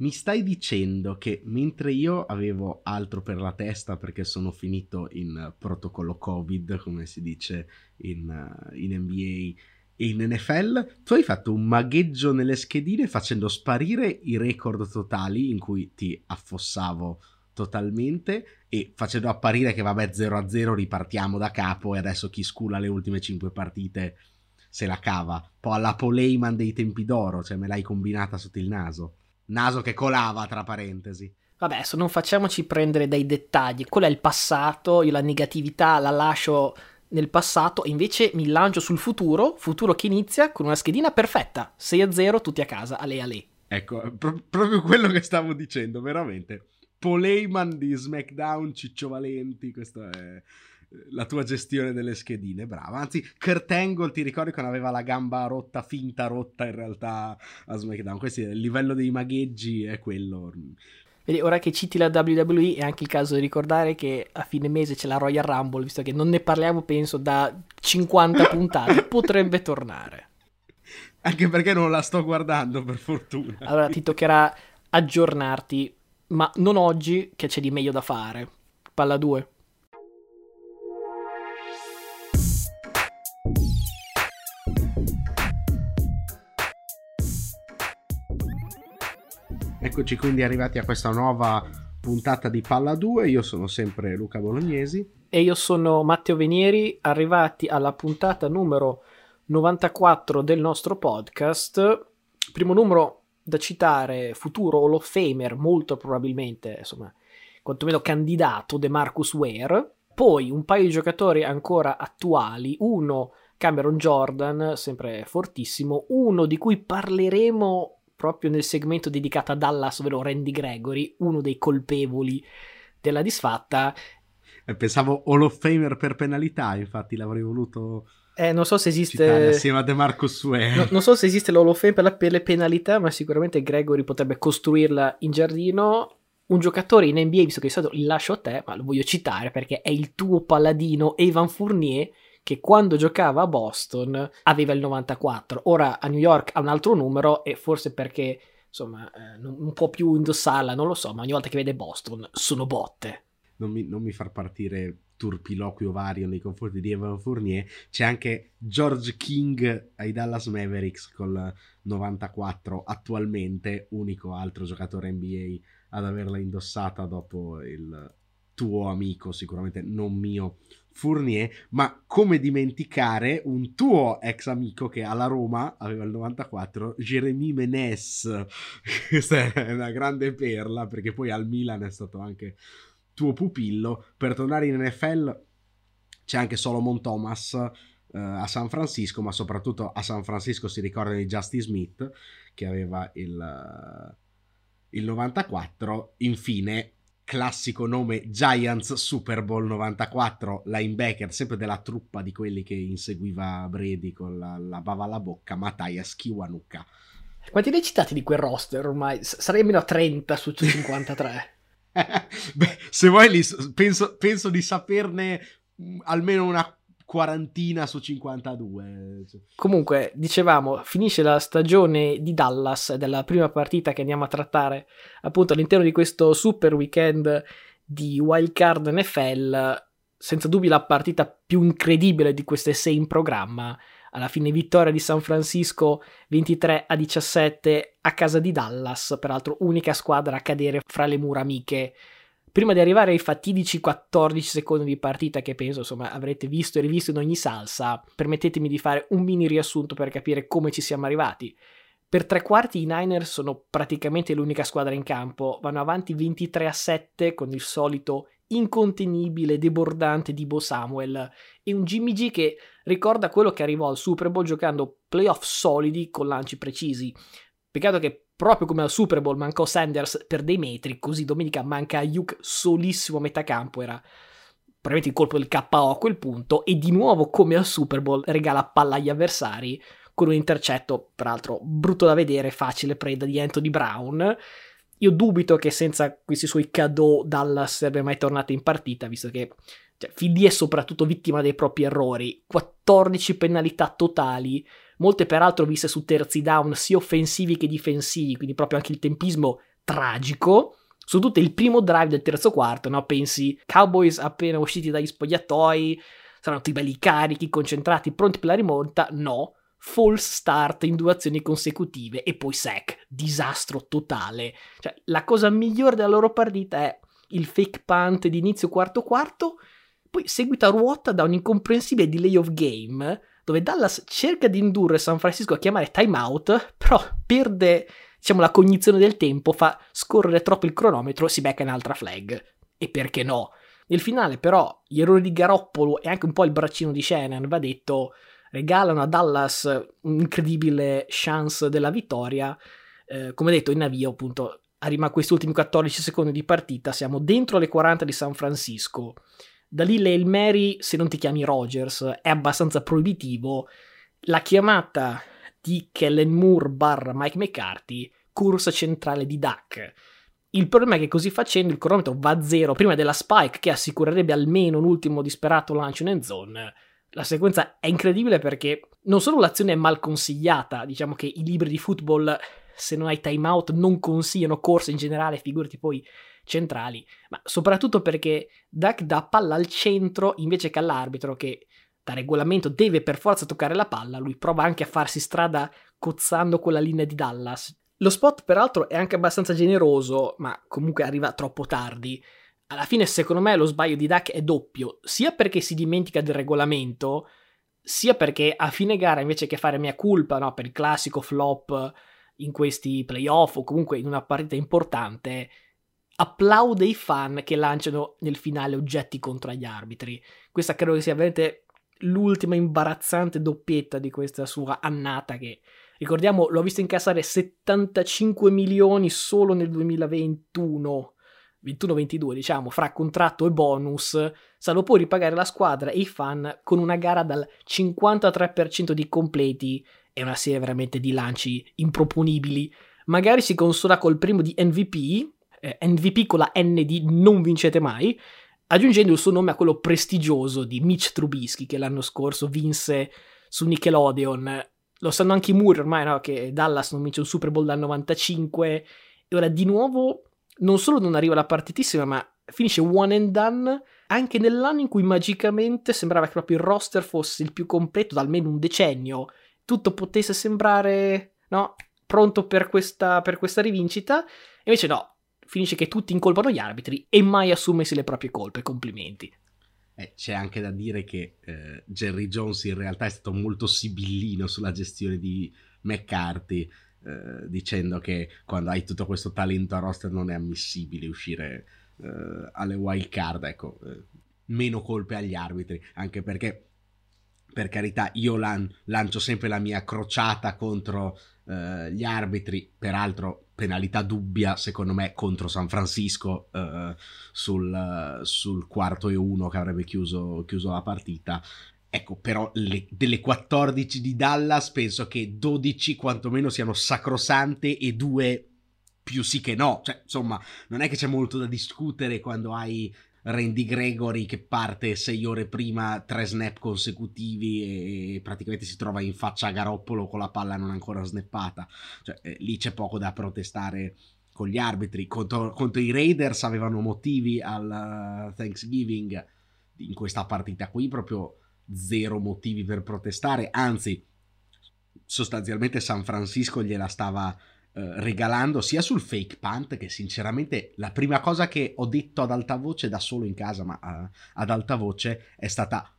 Mi stai dicendo che mentre io avevo altro per la testa perché sono finito in protocollo Covid, come si dice in, uh, in NBA e in NFL, tu hai fatto un magheggio nelle schedine facendo sparire i record totali in cui ti affossavo totalmente e facendo apparire che vabbè 0-0 ripartiamo da capo e adesso chi scula le ultime 5 partite se la cava. Poi alla Poleiman dei tempi d'oro, cioè me l'hai combinata sotto il naso. Naso che colava, tra parentesi. Vabbè, adesso non facciamoci prendere dai dettagli. Quello è il passato, io la negatività la lascio nel passato e invece mi lancio sul futuro, futuro che inizia con una schedina perfetta. 6-0, tutti a casa, ale ale. Ecco, pro- proprio quello che stavo dicendo, veramente. Poleiman di SmackDown, Ciccio Valenti, questa è la tua gestione delle schedine, brava. Anzi, Kurt Angle, ti ricordi quando aveva la gamba rotta, finta rotta in realtà a SmackDown? Questo il livello dei magheggi, è quello. Vedi, ora che citi la WWE è anche il caso di ricordare che a fine mese c'è la Royal Rumble, visto che non ne parliamo penso da 50 puntate, potrebbe tornare. Anche perché non la sto guardando, per fortuna. Allora ti toccherà aggiornarti, ma non oggi che c'è di meglio da fare. Palla 2. Eccoci quindi arrivati a questa nuova puntata di Palla 2. Io sono sempre Luca Bolognesi. E io sono Matteo Venieri, arrivati alla puntata numero 94 del nostro podcast. Primo numero da citare, futuro Hall of Famer, molto probabilmente, insomma, quantomeno candidato, De Marcus Ware. Poi un paio di giocatori ancora attuali, uno Cameron Jordan, sempre fortissimo, uno di cui parleremo proprio nel segmento dedicato a Dallas, ovvero Randy Gregory, uno dei colpevoli della disfatta. Eh, pensavo Hall of Famer per penalità, infatti l'avrei voluto... Eh, non so se esiste. Assieme a DeMarcus Ware. No, non so se esiste l'Hall of Fame per, la, per le penalità, ma sicuramente Gregory potrebbe costruirla in giardino. Un giocatore in NBA, visto che di solito il lascio a te, ma lo voglio citare perché è il tuo paladino Evan Fournier, che quando giocava a Boston aveva il 94, ora a New York ha un altro numero e forse perché insomma eh, non, può più indossarla, non lo so, ma ogni volta che vede Boston sono botte. Non mi, non mi far partire turpiloquio vario nei confronti di Evan Fournier, c'è anche George King ai Dallas Mavericks col 94 attualmente, unico altro giocatore NBA ad averla indossata dopo il tuo amico, sicuramente non mio, Fournier, ma come dimenticare un tuo ex amico che alla Roma aveva il 94, Jeremy Menes. Questa è una grande perla perché poi al Milan è stato anche tuo pupillo. Per tornare in NFL c'è anche Solomon Thomas uh, a San Francisco, ma soprattutto a San Francisco si ricorda di Justin Smith che aveva il, uh, il 94. Infine classico nome Giants Super Bowl 94, linebacker, sempre della truppa di quelli che inseguiva Brady con la, la bava alla bocca, Mattias Kiwanuka. Quanti ne hai citati di quel roster ormai? Sarei almeno a 30 su 53. Beh, se vuoi penso, penso di saperne mm, almeno una quarantina su 52. Comunque, dicevamo, finisce la stagione di Dallas, della prima partita che andiamo a trattare appunto all'interno di questo super weekend di wildcard NFL. Senza dubbio la partita più incredibile di queste sei in programma. Alla fine vittoria di San Francisco 23 a 17 a casa di Dallas, peraltro unica squadra a cadere fra le mura amiche prima di arrivare ai fatidici 14 secondi di partita che penso insomma avrete visto e rivisto in ogni salsa, permettetemi di fare un mini riassunto per capire come ci siamo arrivati. Per tre quarti i Niners sono praticamente l'unica squadra in campo, vanno avanti 23 a 7 con il solito incontenibile, debordante di Bo Samuel e un Jimmy G che ricorda quello che arrivò al Super Bowl giocando playoff solidi con lanci precisi. Peccato che proprio come al Super Bowl mancò Sanders per dei metri, così domenica manca Ayuk solissimo a metà campo, era probabilmente il colpo del KO a quel punto, e di nuovo come al Super Bowl regala palla agli avversari con un intercetto, peraltro brutto da vedere, facile preda di Anthony Brown. Io dubito che senza questi suoi cadeau Dallas sarebbe mai tornata in partita, visto che cioè, Fidi è soprattutto vittima dei propri errori. 14 penalità totali, molte peraltro viste su terzi down sia offensivi che difensivi, quindi proprio anche il tempismo tragico, soprattutto il primo drive del terzo quarto, no? Pensi Cowboys appena usciti dagli spogliatoi, saranno tutti belli carichi, concentrati, pronti per la rimonta? No. False start in due azioni consecutive e poi sack, disastro totale. Cioè, la cosa migliore della loro partita è il fake punt di inizio quarto quarto, poi seguita a ruota da un incomprensibile delay of game, dove Dallas cerca di indurre San Francisco a chiamare timeout, però perde diciamo, la cognizione del tempo, fa scorrere troppo il cronometro, si becca un'altra flag. E perché no? Nel finale, però, gli errori di Garoppolo e anche un po' il braccino di Shannon, va detto, regalano a Dallas un'incredibile chance della vittoria. Eh, come detto, in avvio, appunto, arriva a questi ultimi 14 secondi di partita, siamo dentro le 40 di San Francisco. Da lì l'Hail Mary, se non ti chiami Rogers, è abbastanza proibitivo. La chiamata di Kellen Moore barra Mike McCarthy, corsa centrale di Duck. Il problema è che così facendo il cronometro va a zero prima della spike che assicurerebbe almeno un ultimo disperato lancio in end zone. La sequenza è incredibile perché non solo l'azione è mal consigliata, diciamo che i libri di football se non hai timeout non consigliano corse in generale, figurati poi centrali, ma soprattutto perché Duck dà palla al centro invece che all'arbitro che da regolamento deve per forza toccare la palla, lui prova anche a farsi strada cozzando quella linea di Dallas. Lo spot peraltro è anche abbastanza generoso, ma comunque arriva troppo tardi. Alla fine secondo me lo sbaglio di Duck è doppio, sia perché si dimentica del regolamento, sia perché a fine gara invece che fare mia colpa no, per il classico flop in questi playoff o comunque in una partita importante, applaude i fan che lanciano nel finale oggetti contro gli arbitri. Questa credo che sia veramente l'ultima imbarazzante doppietta di questa sua annata che ricordiamo l'ho visto incassare 75 milioni solo nel 2021 21-22 diciamo fra contratto e bonus salvo poi ripagare la squadra e i fan con una gara dal 53% di completi. E una serie veramente di lanci improponibili. Magari si consola col primo di MVP eh, MVP con la N di non vincete mai aggiungendo il suo nome a quello prestigioso di Mitch Trubisky che l'anno scorso vinse su Nickelodeon. Lo sanno anche i muri ormai, no? Che Dallas non vince un Super Bowl dal 95 e ora di nuovo non solo non arriva la partitissima, ma finisce one and done anche nell'anno in cui magicamente sembrava che proprio il roster fosse il più completo da almeno un decennio. Tutto potesse sembrare, no? Pronto per questa, per questa rivincita. Invece no, finisce che tutti incolpano gli arbitri e mai assumersi le proprie colpe. Complimenti. Eh, c'è anche da dire che eh, Jerry Jones in realtà è stato molto sibillino sulla gestione di McCarthy, eh, dicendo che quando hai tutto questo talento a roster non è ammissibile uscire eh, alle wild card. Ecco, eh, meno colpe agli arbitri, anche perché per carità, io lan- lancio sempre la mia crociata contro eh, gli arbitri, peraltro penalità dubbia secondo me contro San Francisco eh, sul, sul, quarto e uno che avrebbe chiuso, chiuso la partita. Ecco, però le, delle 14 di Dallas penso che 12 quantomeno siano sacrosante e due più sì che no. Cioè, insomma, non è che c'è molto da discutere quando hai Randy Gregory che parte sei ore prima, tre snap consecutivi e praticamente si trova in faccia a Garoppolo con la palla non ancora snappata. Cioè, eh, lì c'è poco da protestare con gli arbitri. Contro, contro i Raiders avevano motivi al uh, Thanksgiving in questa partita qui, proprio zero motivi per protestare. Anzi, sostanzialmente San Francisco gliela stava eh, regalando sia sul fake punt che sinceramente la prima cosa che ho detto ad alta voce da solo in casa ma uh, ad alta voce è stata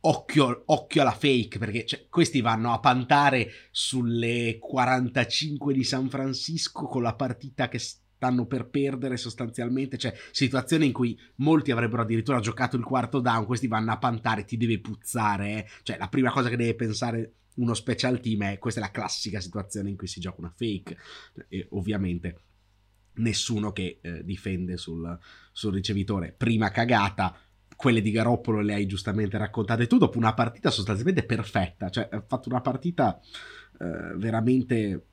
occhio, occhio alla fake perché cioè, questi vanno a pantare sulle 45 di San Francisco con la partita che stanno per perdere sostanzialmente, cioè situazione in cui molti avrebbero addirittura giocato il quarto down, questi vanno a pantare, ti deve puzzare, eh? cioè la prima cosa che deve pensare uno special team è questa è la classica situazione in cui si gioca una fake. E ovviamente nessuno che eh, difende sul, sul, ricevitore prima cagata quelle di Garoppolo le hai giustamente raccontate tu dopo una partita sostanzialmente perfetta. Cioè ha fatto una partita eh, veramente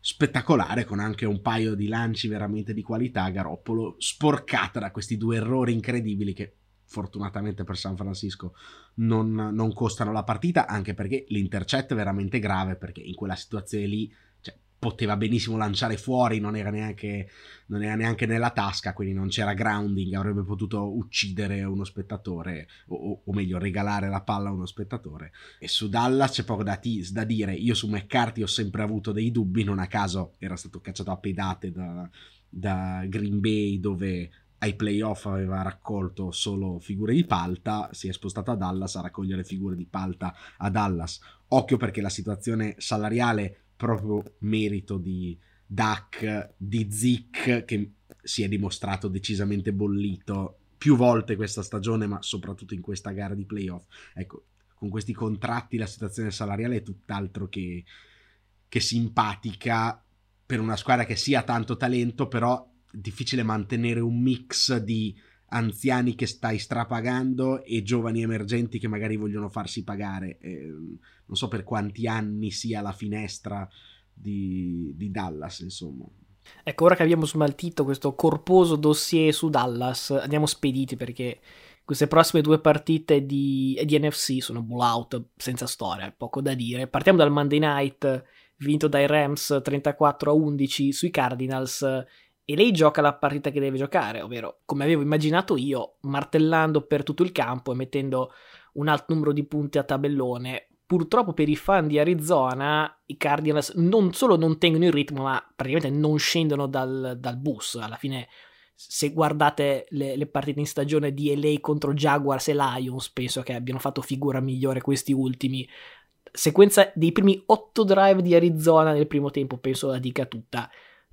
spettacolare con anche un paio di lanci veramente di qualità Garoppolo sporcata da questi due errori incredibili che fortunatamente per San Francisco non, non, costano la partita, anche perché l'intercetto è veramente grave, perché in quella situazione lì cioè, poteva benissimo lanciare fuori, non era neanche, non era neanche nella tasca, quindi non c'era grounding, avrebbe potuto uccidere uno spettatore, o, o meglio, regalare la palla a uno spettatore. E su Dallas c'è poco da, t- da, dire. Io su McCarthy ho sempre avuto dei dubbi, non a caso era stato cacciato a pedate da, da Green Bay, dove ai playoff aveva raccolto solo figure di palta, si è spostato a Dallas a raccogliere figure di palta a Dallas. Occhio perché la situazione salariale proprio merito di Duck, di Zick, che si è dimostrato decisamente bollito più volte questa stagione, ma soprattutto in questa gara di playoff. Ecco, con questi contratti la situazione salariale è tutt'altro che, che simpatica per una squadra che sia tanto talento, però difficile mantenere un mix di anziani che stai strapagando e giovani emergenti che magari vogliono farsi pagare. Eh, non so per quanti anni sia la finestra di, di, Dallas, insomma. Ecco, ora che abbiamo smaltito questo corposo dossier su Dallas, andiamo spediti perché queste prossime due partite di, di NFC sono blowout senza storia, poco da dire. Partiamo dal Monday Night vinto dai Rams 34 a 11 sui Cardinals e lei gioca la partita che deve giocare, ovvero come avevo immaginato io, martellando per tutto il campo e mettendo un alto numero di punti a tabellone. Purtroppo per i fan di Arizona i Cardinals non solo non tengono il ritmo, ma praticamente non scendono dal, dal bus. Alla fine, se guardate le, le, partite in stagione di LA contro Jaguars e Lions, penso che abbiano fatto figura migliore questi ultimi. Sequenza dei primi otto drive di Arizona nel primo tempo, penso la dica tutta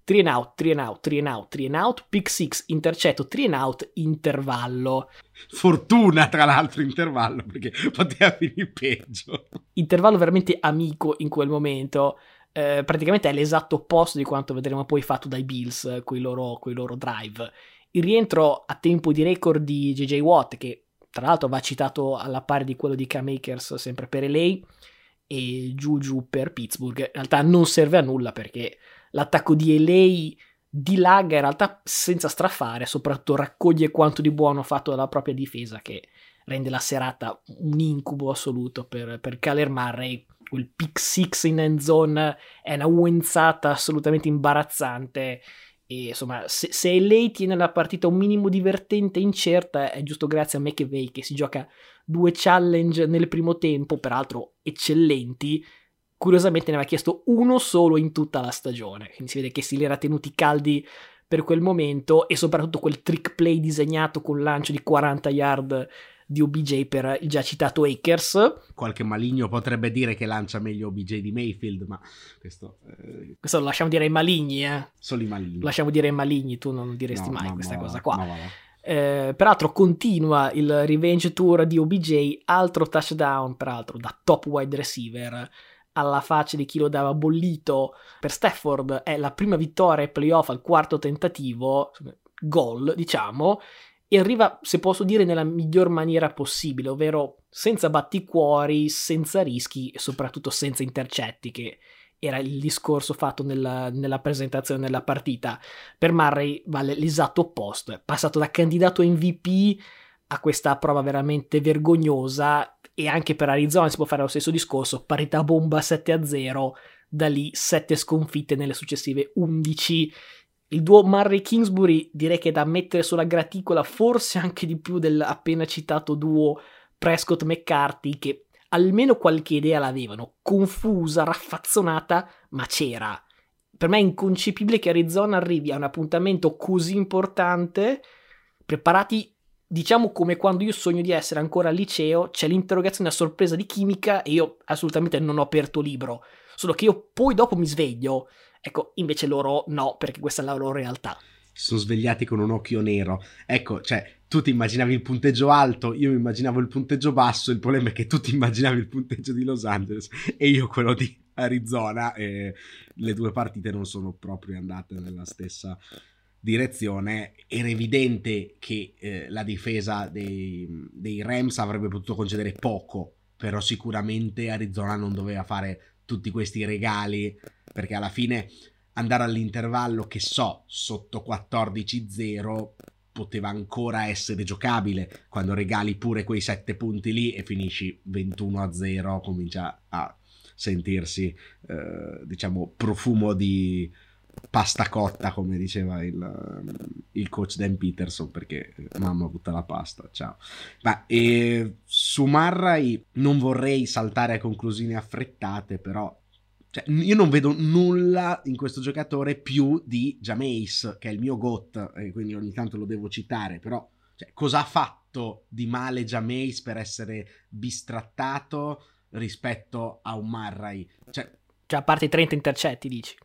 3 and out, 3 and out, 3 and out, 3 and out, pick 6, intercetto, 3 and out, intervallo. Fortuna tra l'altro intervallo perché poteva finire peggio. Intervallo veramente amico in quel momento. Eh, praticamente è l'esatto opposto di quanto vedremo poi fatto dai Bills con i loro, loro drive. Il rientro a tempo di record di JJ Watt, che tra l'altro va citato alla pari di quello di K-Makers sempre per LA, e Juju per Pittsburgh, in realtà non serve a nulla perché l'attacco di LA dilaga in realtà senza strafare, soprattutto raccoglie quanto di buono fatto dalla propria difesa che rende la serata un incubo assoluto per, per Kaler Murray. Quel pick six in end zone è una uenzata assolutamente imbarazzante. E insomma, se, se LA tiene la partita un minimo divertente e incerta, è giusto grazie a McVeigh che si gioca due challenge nel primo tempo, peraltro eccellenti, curiosamente ne aveva chiesto uno solo in tutta la stagione, quindi si vede che si li era tenuti caldi per quel momento e soprattutto quel trick play disegnato con lancio di 40 yard di OBJ per il già citato Akers. Qualche maligno potrebbe dire che lancia meglio OBJ di Mayfield, ma questo... Eh... Questo lo lasciamo dire ai maligni, eh. Solo i maligni. lasciamo dire ai maligni, tu non diresti no, mai no, questa no, cosa qua. Eh, peraltro continua il revenge tour di OBJ, altro touchdown, peraltro da top wide receiver alla faccia di chi lo dava bollito per Stafford è la prima vittoria ai playoff al quarto tentativo, gol diciamo, e arriva, se posso dire, nella miglior maniera possibile, ovvero senza batticuori, senza rischi e soprattutto senza intercetti, che era il discorso fatto nella, nella presentazione della partita. Per Murray vale l'esatto opposto, è passato da candidato MVP a questa prova veramente vergognosa e anche per Arizona si può fare lo stesso discorso, parità bomba 7-0, da lì 7 sconfitte nelle successive 11. Il duo Murray Kingsbury direi che è da mettere sulla graticola forse anche di più dell'appena citato duo Prescott McCarthy che almeno qualche idea l'avevano, confusa, raffazzonata, ma c'era. Per me è inconcepibile che Arizona arrivi a un appuntamento così importante preparati diciamo come quando io sogno di essere ancora al liceo, c'è l'interrogazione a sorpresa di chimica e io assolutamente non ho aperto libro, solo che io poi dopo mi sveglio, ecco, invece loro no, perché questa è la loro realtà. Si sono svegliati con un occhio nero. Ecco, cioè, tu ti immaginavi il punteggio alto, io mi immaginavo il punteggio basso, il problema è che tu ti immaginavi il punteggio di Los Angeles e io quello di Arizona e le due partite non sono proprio andate nella stessa direzione era evidente che eh, la difesa dei, dei, Rams avrebbe potuto concedere poco, però sicuramente Arizona non doveva fare tutti questi regali perché alla fine andare all'intervallo che so sotto 14-0 poteva ancora essere giocabile quando regali pure quei 7 punti lì e finisci 21-0 comincia a sentirsi, eh, diciamo, profumo di pasta cotta, come diceva il, il coach Dan Peterson, perché mamma butta la pasta, ciao. Ma e, su Marrai non vorrei saltare a conclusioni affrettate, però cioè, io non vedo nulla in questo giocatore più di Jameis, che è il mio GOT, e quindi ogni tanto lo devo citare, però cioè, cosa ha fatto di male Jameis per essere bistrattato rispetto a un Marrai? Cioè, cioè, a parte i 30 intercetti, dici?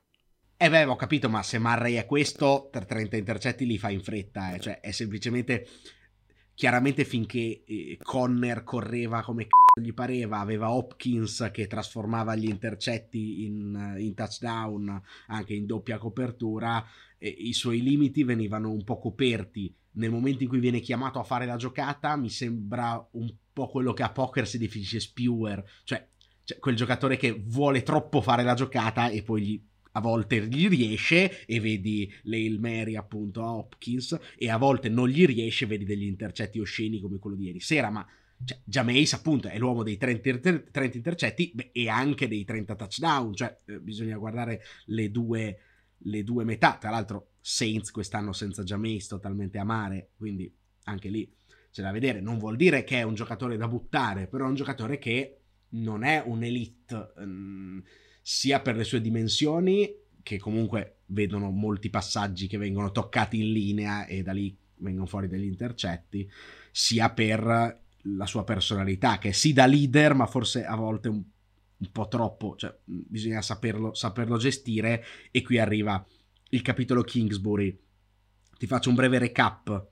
Eh beh, ho capito, ma se Marray è questo, per 30 intercetti li fa in fretta, eh. cioè è semplicemente, chiaramente finché eh, Conner correva come c***o gli pareva, aveva Hopkins che trasformava gli intercetti in, in touchdown, anche in doppia copertura, e i suoi limiti venivano un po' coperti. Nel momento in cui viene chiamato a fare la giocata, mi sembra un po' quello che a poker si definisce spewer, cioè, cioè quel giocatore che vuole troppo fare la giocata e poi gli a volte gli riesce e vedi le Mary appunto a Hopkins e a volte non gli riesce e vedi degli intercetti osceni come quello di ieri sera ma cioè, Jameis appunto è l'uomo dei 30, 30 intercetti beh, e anche dei 30 touchdown cioè eh, bisogna guardare le due, le due metà. Tra l'altro Saints quest'anno senza Jameis totalmente a mare quindi anche lì c'è da vedere. Non vuol dire che è un giocatore da buttare però è un giocatore che non è un elite um, sia per le sue dimensioni, che comunque vedono molti passaggi che vengono toccati in linea e da lì vengono fuori degli intercetti, sia per la sua personalità, che è sì da leader, ma forse a volte un, un po' troppo, cioè bisogna saperlo, saperlo gestire e qui arriva il capitolo Kingsbury. Ti faccio un breve recap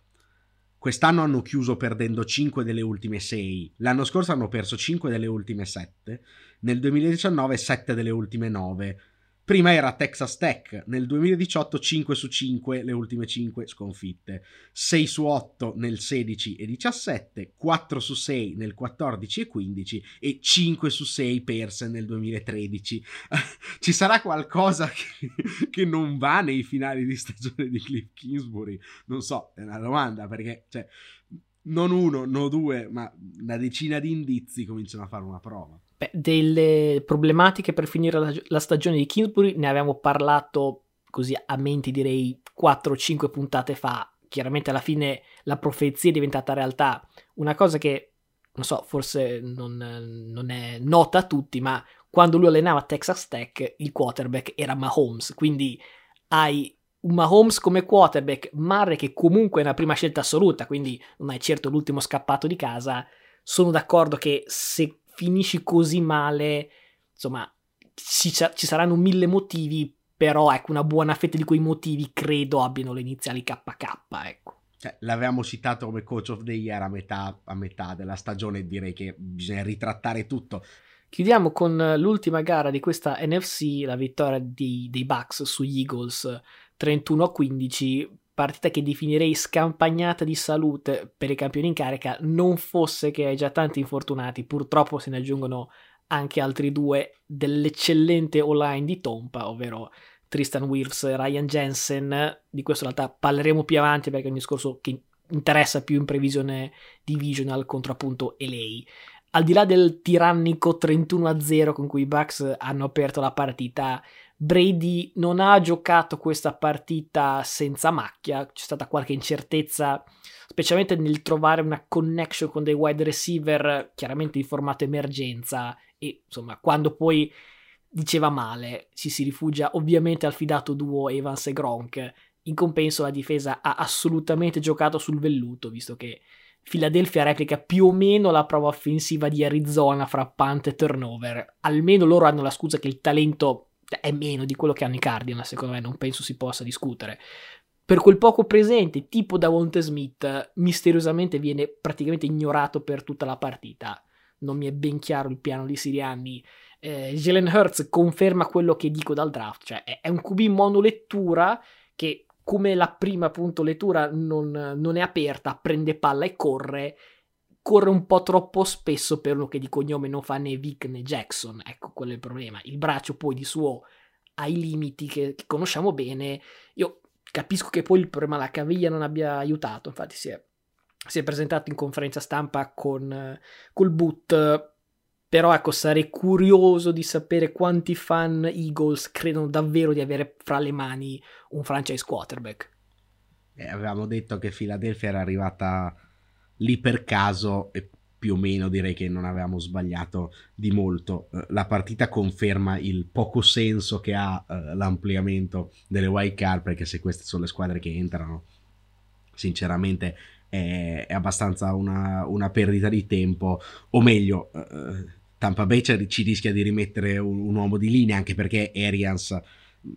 Quest'anno hanno chiuso perdendo 5 delle ultime 6. L'anno scorso hanno perso 5 delle ultime 7. Nel 2019 7 delle ultime 9. Prima era Texas Tech, nel 2018 5 su 5, le ultime 5 sconfitte, 6 su 8 nel 16 e 17, 4 su 6 nel 14 e 15 e 5 su 6 perse nel 2013. Ci sarà qualcosa che, che, non va nei finali di stagione di Cliff Kingsbury? Non so, è una domanda perché cioè, non uno, non due, ma una decina di indizi cominciano a fare una prova. Beh, delle problematiche per finire la, la, stagione di Kingsbury ne avevamo parlato così a mente direi 4-5 puntate fa. Chiaramente alla fine la profezia è diventata realtà. Una cosa che, non so, forse non, non è nota a tutti, ma quando lui allenava Texas Tech il quarterback era Mahomes, quindi hai un Mahomes come quarterback, Murray che comunque è una prima scelta assoluta, quindi non è certo l'ultimo scappato di casa. Sono d'accordo che se finisci così male, insomma, ci, ci saranno mille motivi, però ecco, una buona fetta di quei motivi credo abbiano le iniziali KK, ecco. Cioè, l'avevamo citato come coach of the year a metà, a metà della stagione, direi che bisogna ritrattare tutto. Chiudiamo con l'ultima gara di questa NFC, la vittoria di, dei Bucks sugli Eagles 31 15 partita che definirei scampagnata di salute per i campioni in carica, non fosse che hai già tanti infortunati, purtroppo se ne aggiungono anche altri due dell'eccellente online di Tompa, ovvero Tristan Wirfs e Ryan Jensen, di questo in realtà parleremo più avanti perché è un discorso che interessa più in previsione divisional contro appunto LA. Al di là del tirannico 31-0 con cui i Bucks hanno aperto la partita, Brady non ha giocato questa partita senza macchia, c'è stata qualche incertezza, specialmente nel trovare una connection con dei wide receiver chiaramente in formato emergenza e insomma quando poi diceva male ci si rifugia ovviamente al fidato duo Evans e Gronk. In compenso la difesa ha assolutamente giocato sul velluto, visto che Philadelphia replica più o meno la prova offensiva di Arizona fra punt e turnover. Almeno loro hanno la scusa che il talento è meno di quello che hanno i Cardinals, secondo me non penso si possa discutere. Per quel poco presente, tipo Davonte Smith, misteriosamente viene praticamente ignorato per tutta la partita. Non mi è ben chiaro il piano di Sirianni. Eh, Jalen Hurts conferma quello che dico dal draft, cioè è, è un QB monolettura che come la prima appunto lettura non, non è aperta, prende palla e corre corre un po' troppo spesso per uno che di cognome non fa né Vic né Jackson. Ecco, quello è il problema. Il braccio poi di suo ha i limiti che, che conosciamo bene. Io capisco che poi il problema la caviglia non abbia aiutato, infatti si è, si è presentato in conferenza stampa con col boot Però ecco, sarei curioso di sapere quanti fan Eagles credono davvero di avere fra le mani un franchise quarterback. Eh, avevamo detto che Philadelphia era arrivata lì per caso e più o meno direi che non avevamo sbagliato di molto. Eh, la partita conferma il poco senso che ha eh, l'ampliamento delle wild card perché se queste sono le squadre che entrano sinceramente è, è abbastanza una, una, perdita di tempo o meglio eh, Tampa Bay ci rischia di rimettere un, un, uomo di linea anche perché Arians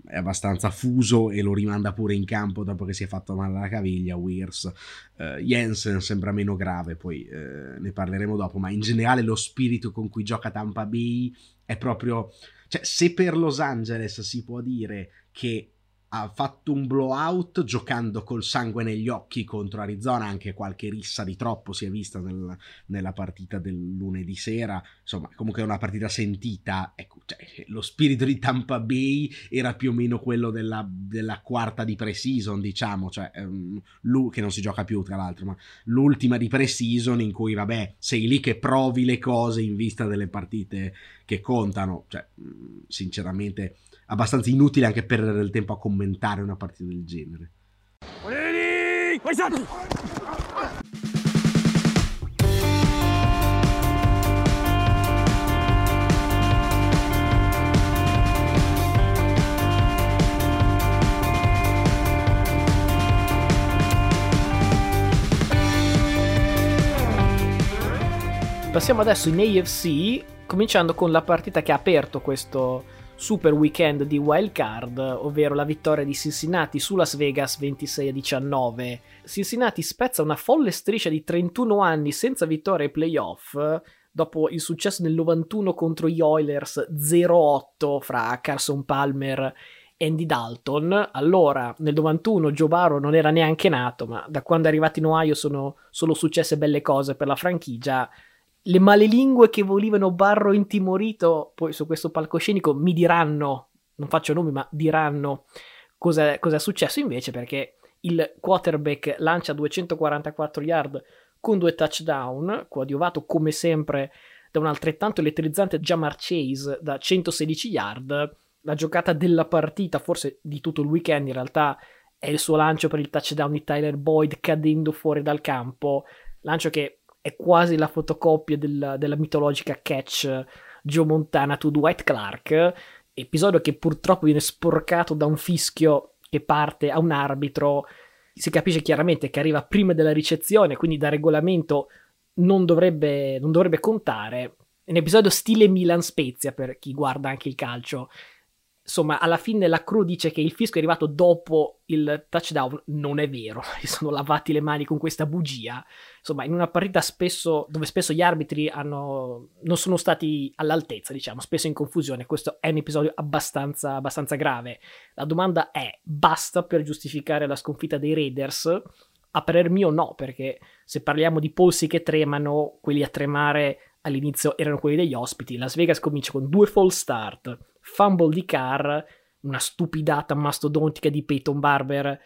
è abbastanza fuso e lo rimanda pure in campo dopo che si è fatto male alla caviglia Weirs uh, Jensen sembra meno grave poi uh, ne parleremo dopo ma in generale lo spirito con cui gioca Tampa Bay è proprio cioè se per Los Angeles si può dire che ha fatto un blowout giocando col sangue negli occhi contro Arizona, anche qualche rissa di troppo si è vista nel, nella partita del lunedì sera, insomma comunque è una partita sentita, ecco, cioè, lo spirito di Tampa Bay era più o meno quello della, della quarta di pre-season, diciamo, cioè, um, che non si gioca più tra l'altro, ma l'ultima di pre-season in cui vabbè sei lì che provi le cose in vista delle partite che contano, cioè sinceramente abbastanza inutile anche perdere del tempo a commentare una partita del genere. Passiamo adesso in AFC, cominciando con la partita che ha aperto questo, super weekend di wild card, ovvero la vittoria di Cincinnati su Las Vegas 26 a 19. Cincinnati spezza una folle striscia di 31 anni senza vittoria ai playoff dopo il successo nel 91 contro gli Oilers 0-8 fra Carson Palmer e Andy Dalton. Allora, nel 91 Joe Barrow non era neanche nato, ma da quando è arrivato in Ohio sono solo successe belle cose per la franchigia le malelingue che volevano Barro intimorito poi su questo palcoscenico mi diranno, non faccio nomi, ma diranno cosa, cosa è successo invece perché il quarterback lancia 244 yard con due touchdown, coadiuvato come sempre da un altrettanto elettrizzante Jamar Chase da 116 yard. La giocata della partita, forse di tutto il weekend in realtà, è il suo lancio per il touchdown di Tyler Boyd cadendo fuori dal campo. Lancio che è quasi la fotocopia del, della mitologica catch Joe Montana to Dwight Clark, episodio che purtroppo viene sporcato da un fischio che parte a un arbitro, si capisce chiaramente che arriva prima della ricezione, quindi da regolamento non dovrebbe, non dovrebbe contare. È un episodio stile Milan Spezia per chi guarda anche il calcio insomma, alla fine la crew dice che il fisco è arrivato dopo il touchdown. Non è vero, si sono lavati le mani con questa bugia. Insomma, in una partita spesso, dove spesso gli arbitri hanno, non sono stati all'altezza, diciamo, spesso in confusione. Questo è un episodio abbastanza, abbastanza grave. La domanda è: basta per giustificare la sconfitta dei Raiders? A parer mio no, perché se parliamo di polsi che tremano, quelli a tremare all'inizio erano quelli degli ospiti. Las Vegas comincia con due false start, fumble di Carr, una stupidata mastodontica di Peyton Barber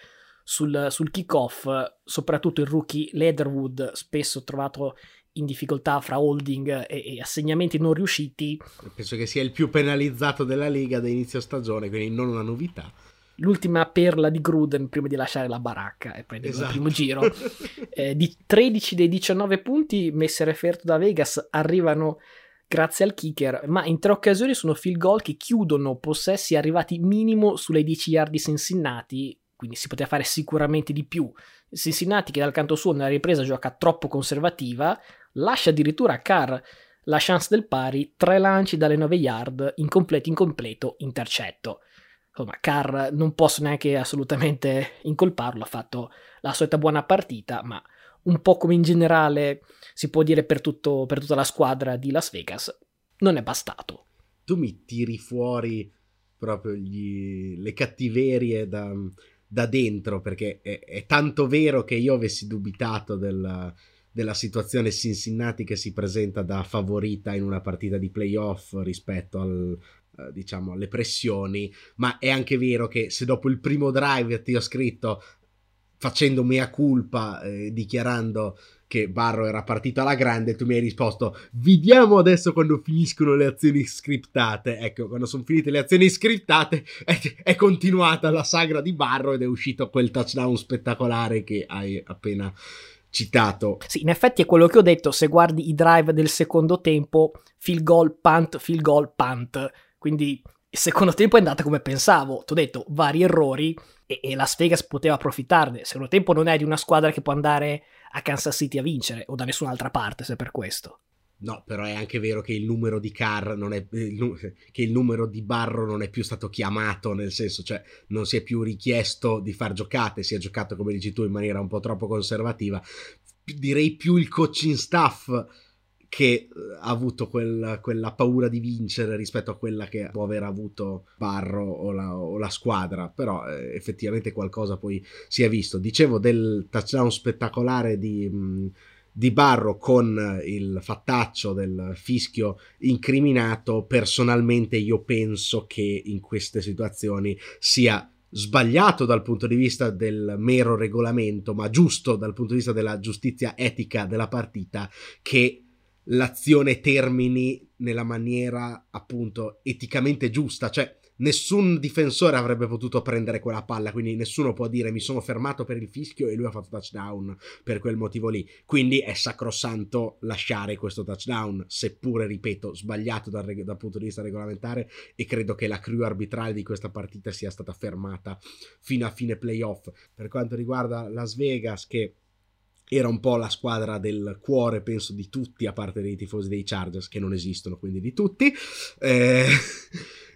sul, sul kickoff, soprattutto il rookie Leatherwood, spesso trovato in difficoltà fra holding e, e, assegnamenti non riusciti. Penso che sia il più penalizzato della Lega da inizio stagione, quindi non una novità l'ultima perla di Gruden prima di lasciare la baracca e prendere esatto. il primo giro. Eh, di 13 dei 19 punti messi a referto da Vegas arrivano grazie al kicker, ma in tre occasioni sono field goal che chiudono possessi arrivati minimo sulle 10 yard di Cincinnati, quindi si poteva fare sicuramente di più. Cincinnati che dal canto suo nella ripresa gioca troppo conservativa, lascia addirittura a Carr la chance del pari, tre lanci dalle 9 yard, incompleto, incompleto, intercetto insomma, Carr non posso neanche assolutamente incolparlo, ha fatto la solita buona partita, ma un po' come in generale si può dire per, tutto, per tutta la squadra di Las Vegas, non è bastato. Tu mi tiri fuori proprio gli, le cattiverie da, da dentro, perché è, è, tanto vero che io avessi dubitato della, della situazione Cincinnati che si presenta da favorita in una partita di playoff rispetto al, eh, diciamo, alle pressioni, ma è anche vero che se dopo il primo drive ti ho scritto facendo mea culpa, eh, dichiarando che Barro era partito alla grande, tu mi hai risposto vediamo adesso quando finiscono le azioni scriptate. Ecco, quando sono finite le azioni scriptate è, è continuata la sagra di Barro ed è uscito quel touchdown spettacolare che hai appena citato. Sì, in effetti è quello che ho detto, se guardi i drive del secondo tempo, field goal, punt, field goal, punt. Quindi il secondo tempo è andata come pensavo, ti ho detto vari errori e, e Las Vegas poteva approfittarne. Il secondo tempo non è di una squadra che può andare a Kansas City a vincere o da nessun'altra parte se per questo. No, però è anche vero che il numero di Carr non è che il numero di Barro non è più stato chiamato, nel senso, cioè non si è più richiesto di far giocate, si è giocato come dici tu in maniera un po' troppo conservativa. Direi più il coaching staff che eh, ha avuto quel, quella paura di vincere rispetto a quella che può aver avuto Barro o la, o la squadra, però eh, effettivamente qualcosa poi si è visto. Dicevo del touchdown spettacolare di, mh, di Barro con il fattaccio del fischio incriminato, personalmente io penso che in queste situazioni sia sbagliato dal punto di vista del mero regolamento, ma giusto dal punto di vista della giustizia etica della partita, che l'azione termini nella maniera appunto eticamente giusta, cioè nessun difensore avrebbe potuto prendere quella palla, quindi nessuno può dire mi sono fermato per il fischio e lui ha fatto touchdown per quel motivo lì. Quindi è sacrosanto lasciare questo touchdown, seppure, ripeto, sbagliato dal, reg- dal punto di vista regolamentare e credo che la crew arbitrale di questa partita sia stata fermata fino a fine playoff. Per quanto riguarda Las Vegas che era un po' la squadra del cuore, penso, di tutti, a parte dei tifosi dei Chargers, che non esistono, quindi di tutti. Eh,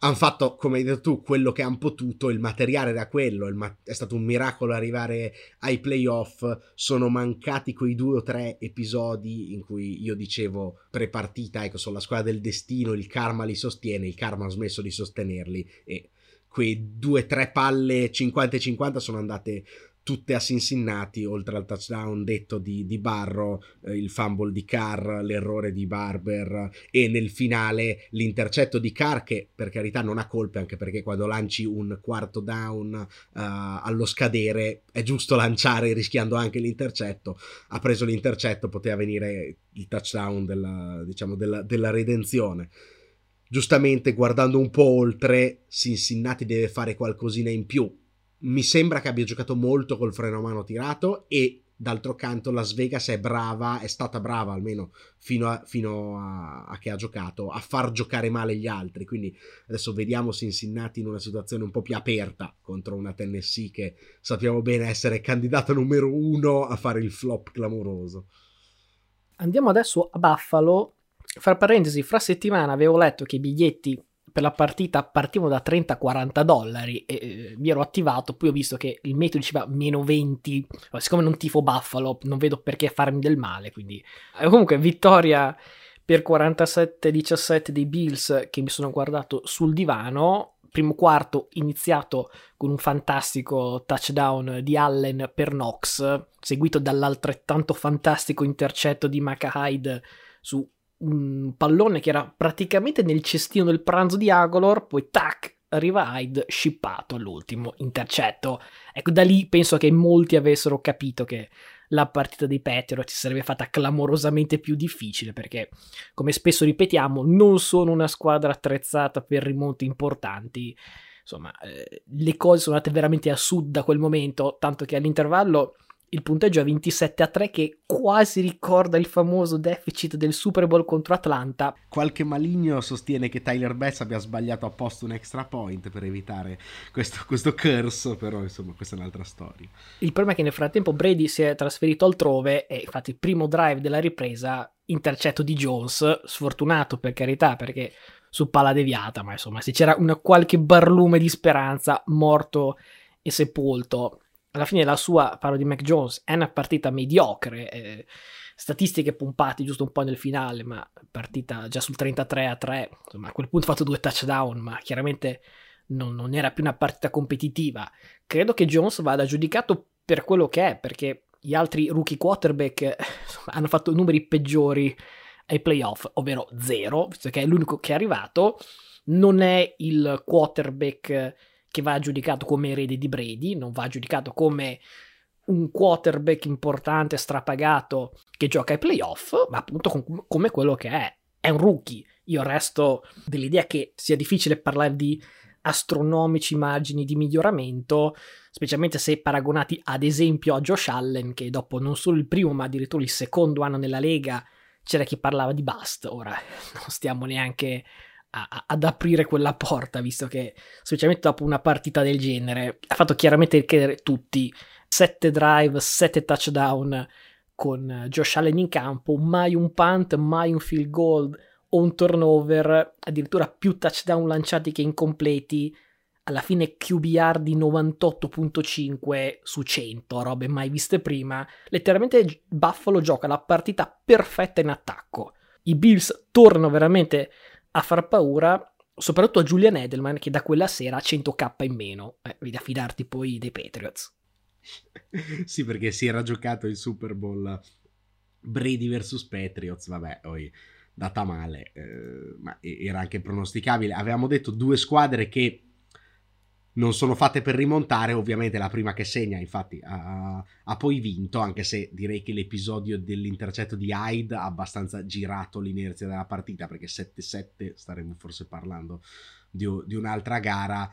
hanno fatto, come hai detto tu, quello che hanno potuto, il materiale era quello, ma- è stato un miracolo arrivare ai playoff, sono mancati quei due o tre episodi in cui io dicevo pre-partita, ecco, sono la squadra del destino, il karma li sostiene, il karma ha smesso di sostenerli e quei due o tre palle 50-50 sono andate tutte a Cincinnati, oltre al touchdown detto di, di Barro, eh, il fumble di Carr, l'errore di Barber e nel finale l'intercetto di Carr che per carità non ha colpe anche perché quando lanci un quarto down uh, allo scadere è giusto lanciare rischiando anche l'intercetto, ha preso l'intercetto, poteva venire il touchdown della, diciamo, della, della redenzione. Giustamente guardando un po' oltre, Cincinnati deve fare qualcosina in più mi sembra che abbia giocato molto col freno a mano tirato e d'altro canto Las Vegas è brava, è stata brava almeno fino, a, fino a, a, che ha giocato, a far giocare male gli altri. Quindi adesso vediamo Cincinnati in una situazione un po' più aperta contro una Tennessee che sappiamo bene essere candidata numero uno a fare il flop clamoroso. Andiamo adesso a Buffalo. Fra parentesi, fra settimana avevo letto che i biglietti per la partita partivano da 30-40 dollari e eh, mi ero attivato, poi ho visto che il metodo diceva meno 20, siccome non tifo Buffalo non vedo perché farmi del male, quindi. Eh, comunque vittoria per 47-17 dei Bills che mi sono guardato sul divano, primo quarto iniziato con un fantastico touchdown di Allen per Knox, seguito dall'altrettanto fantastico intercetto di Maka Hyde su un pallone che era praticamente nel cestino del pranzo di Agolor, poi tac, arriva Hyde shippato all'ultimo intercetto. Ecco, da lì penso che molti avessero capito che la partita dei Patriots si sarebbe fatta clamorosamente più difficile perché, come spesso ripetiamo, non sono una squadra attrezzata per rimonti importanti. Insomma, eh, le cose sono andate veramente a sud da quel momento, tanto che all'intervallo il punteggio è 27 a 3 che quasi ricorda il famoso deficit del Super Bowl contro Atlanta. Qualche maligno sostiene che Tyler Bass abbia sbagliato apposta un extra point per evitare questo, questo curse, però insomma questa è un'altra storia. Il problema è che nel frattempo Brady si è trasferito altrove e infatti il primo drive della ripresa intercetto di Jones, sfortunato per carità perché su palla deviata, ma insomma se c'era una qualche barlume di speranza, morto e sepolto alla fine la sua, parlo di Mac Jones, è una partita mediocre, eh, statistiche pompate giusto un po' nel finale, ma partita già sul 33 a 3, insomma a quel punto ha fatto due touchdown, ma chiaramente non, non era più una partita competitiva. Credo che Jones vada giudicato per quello che è, perché gli altri rookie quarterback insomma, hanno fatto numeri peggiori ai playoff, ovvero zero, visto che è l'unico che è arrivato, non è il quarterback che va giudicato come erede di Brady, non va giudicato come un quarterback importante, strapagato, che gioca ai playoff, ma appunto com- come quello che è. È un rookie. Io resto dell'idea che sia difficile parlare di astronomici margini di miglioramento, specialmente se paragonati ad esempio a Josh Allen, che dopo non solo il primo ma addirittura il secondo anno nella Lega c'era chi parlava di bust. Ora non stiamo neanche a, ad aprire quella porta, visto che specialmente dopo una partita del genere ha fatto chiaramente chiedere tutti 7 drive, 7 touchdown con Josh Allen in campo, mai un punt, mai un field goal o un turnover, addirittura più touchdown lanciati che incompleti. Alla fine QBR di 98.5 su 100, robe mai viste prima. Letteralmente Buffalo gioca la partita perfetta in attacco. I Bills tornano veramente a far paura, soprattutto a Julian Edelman che da quella sera ha 100k in meno. Eh, devi affidarti poi dei Patriots. sì, perché si era giocato il Super Bowl Brady vs Patriots, vabbè, poi data male, eh, ma era anche pronosticabile. Avevamo detto due squadre che non sono fatte per rimontare, ovviamente la prima che segna infatti ha, ha, poi vinto, anche se direi che l'episodio dell'intercetto di Hyde ha abbastanza girato l'inerzia della partita, perché 7-7 staremo forse parlando di, di un'altra gara.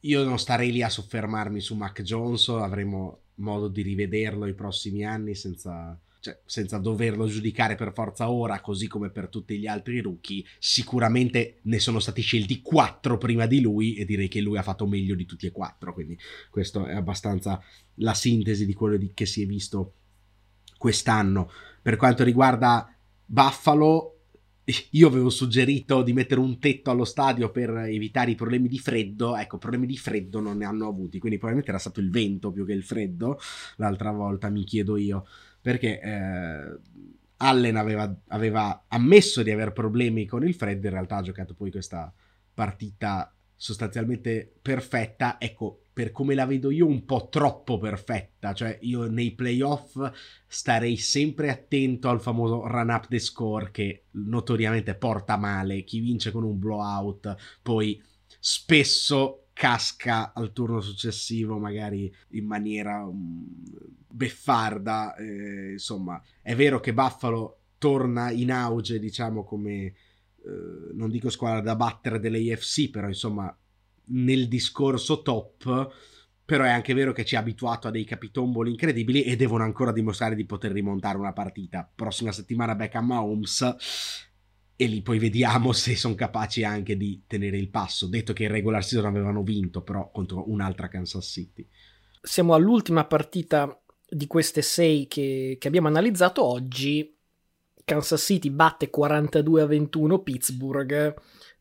Io non starei lì a soffermarmi su Mac Jones, avremo modo di rivederlo i prossimi anni senza, cioè, senza doverlo giudicare per forza ora, così come per tutti gli altri rookie, sicuramente ne sono stati scelti quattro prima di lui e direi che lui ha fatto meglio di tutti e quattro, quindi questo è abbastanza la sintesi di quello di, che si è visto quest'anno. Per quanto riguarda Buffalo, io avevo suggerito di mettere un tetto allo stadio per evitare i problemi di freddo. Ecco, problemi di freddo non ne hanno avuti, quindi probabilmente era stato il vento più che il freddo. L'altra volta mi chiedo io, perché eh, Allen aveva, aveva, ammesso di aver problemi con il freddo, in realtà ha giocato poi questa partita sostanzialmente perfetta. Ecco, per come la vedo io, un po' troppo perfetta. Cioè, io nei playoff starei sempre attento al famoso run up the score che notoriamente porta male. Chi vince con un blowout poi spesso casca al turno successivo, magari in maniera um, beffarda. Eh, insomma, è vero che Buffalo torna in auge, diciamo, come eh, non dico squadra da battere dell'AFC, però insomma nel discorso top, però è anche vero che ci ha abituato a dei capitomboli incredibili e devono ancora dimostrare di poter rimontare una partita. Prossima settimana Beckham Mahomes e lì poi vediamo se sono capaci anche di tenere il passo. Detto che in regular season avevano vinto però contro un'altra Kansas City. Siamo all'ultima partita di queste sei che, che abbiamo analizzato oggi. Kansas City batte 42 a 21 Pittsburgh,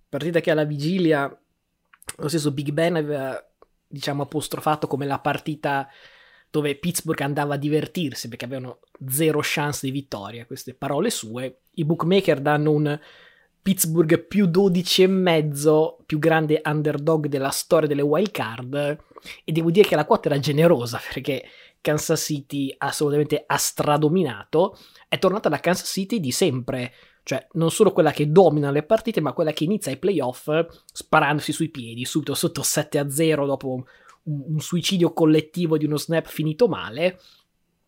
partita che alla vigilia lo stesso Big Ben aveva diciamo apostrofato come la partita dove Pittsburgh andava a divertirsi perché avevano zero chance di vittoria, queste parole sue. I bookmaker danno un Pittsburgh più 12 e mezzo, più grande underdog della storia delle wild card e devo dire che la quota era generosa perché Kansas City assolutamente ha stradominato, è tornata la Kansas City di sempre, cioè, non solo quella che domina le partite, ma quella che inizia i playoff sparandosi sui piedi, subito sotto 7-0 dopo un, un suicidio collettivo di uno snap finito male.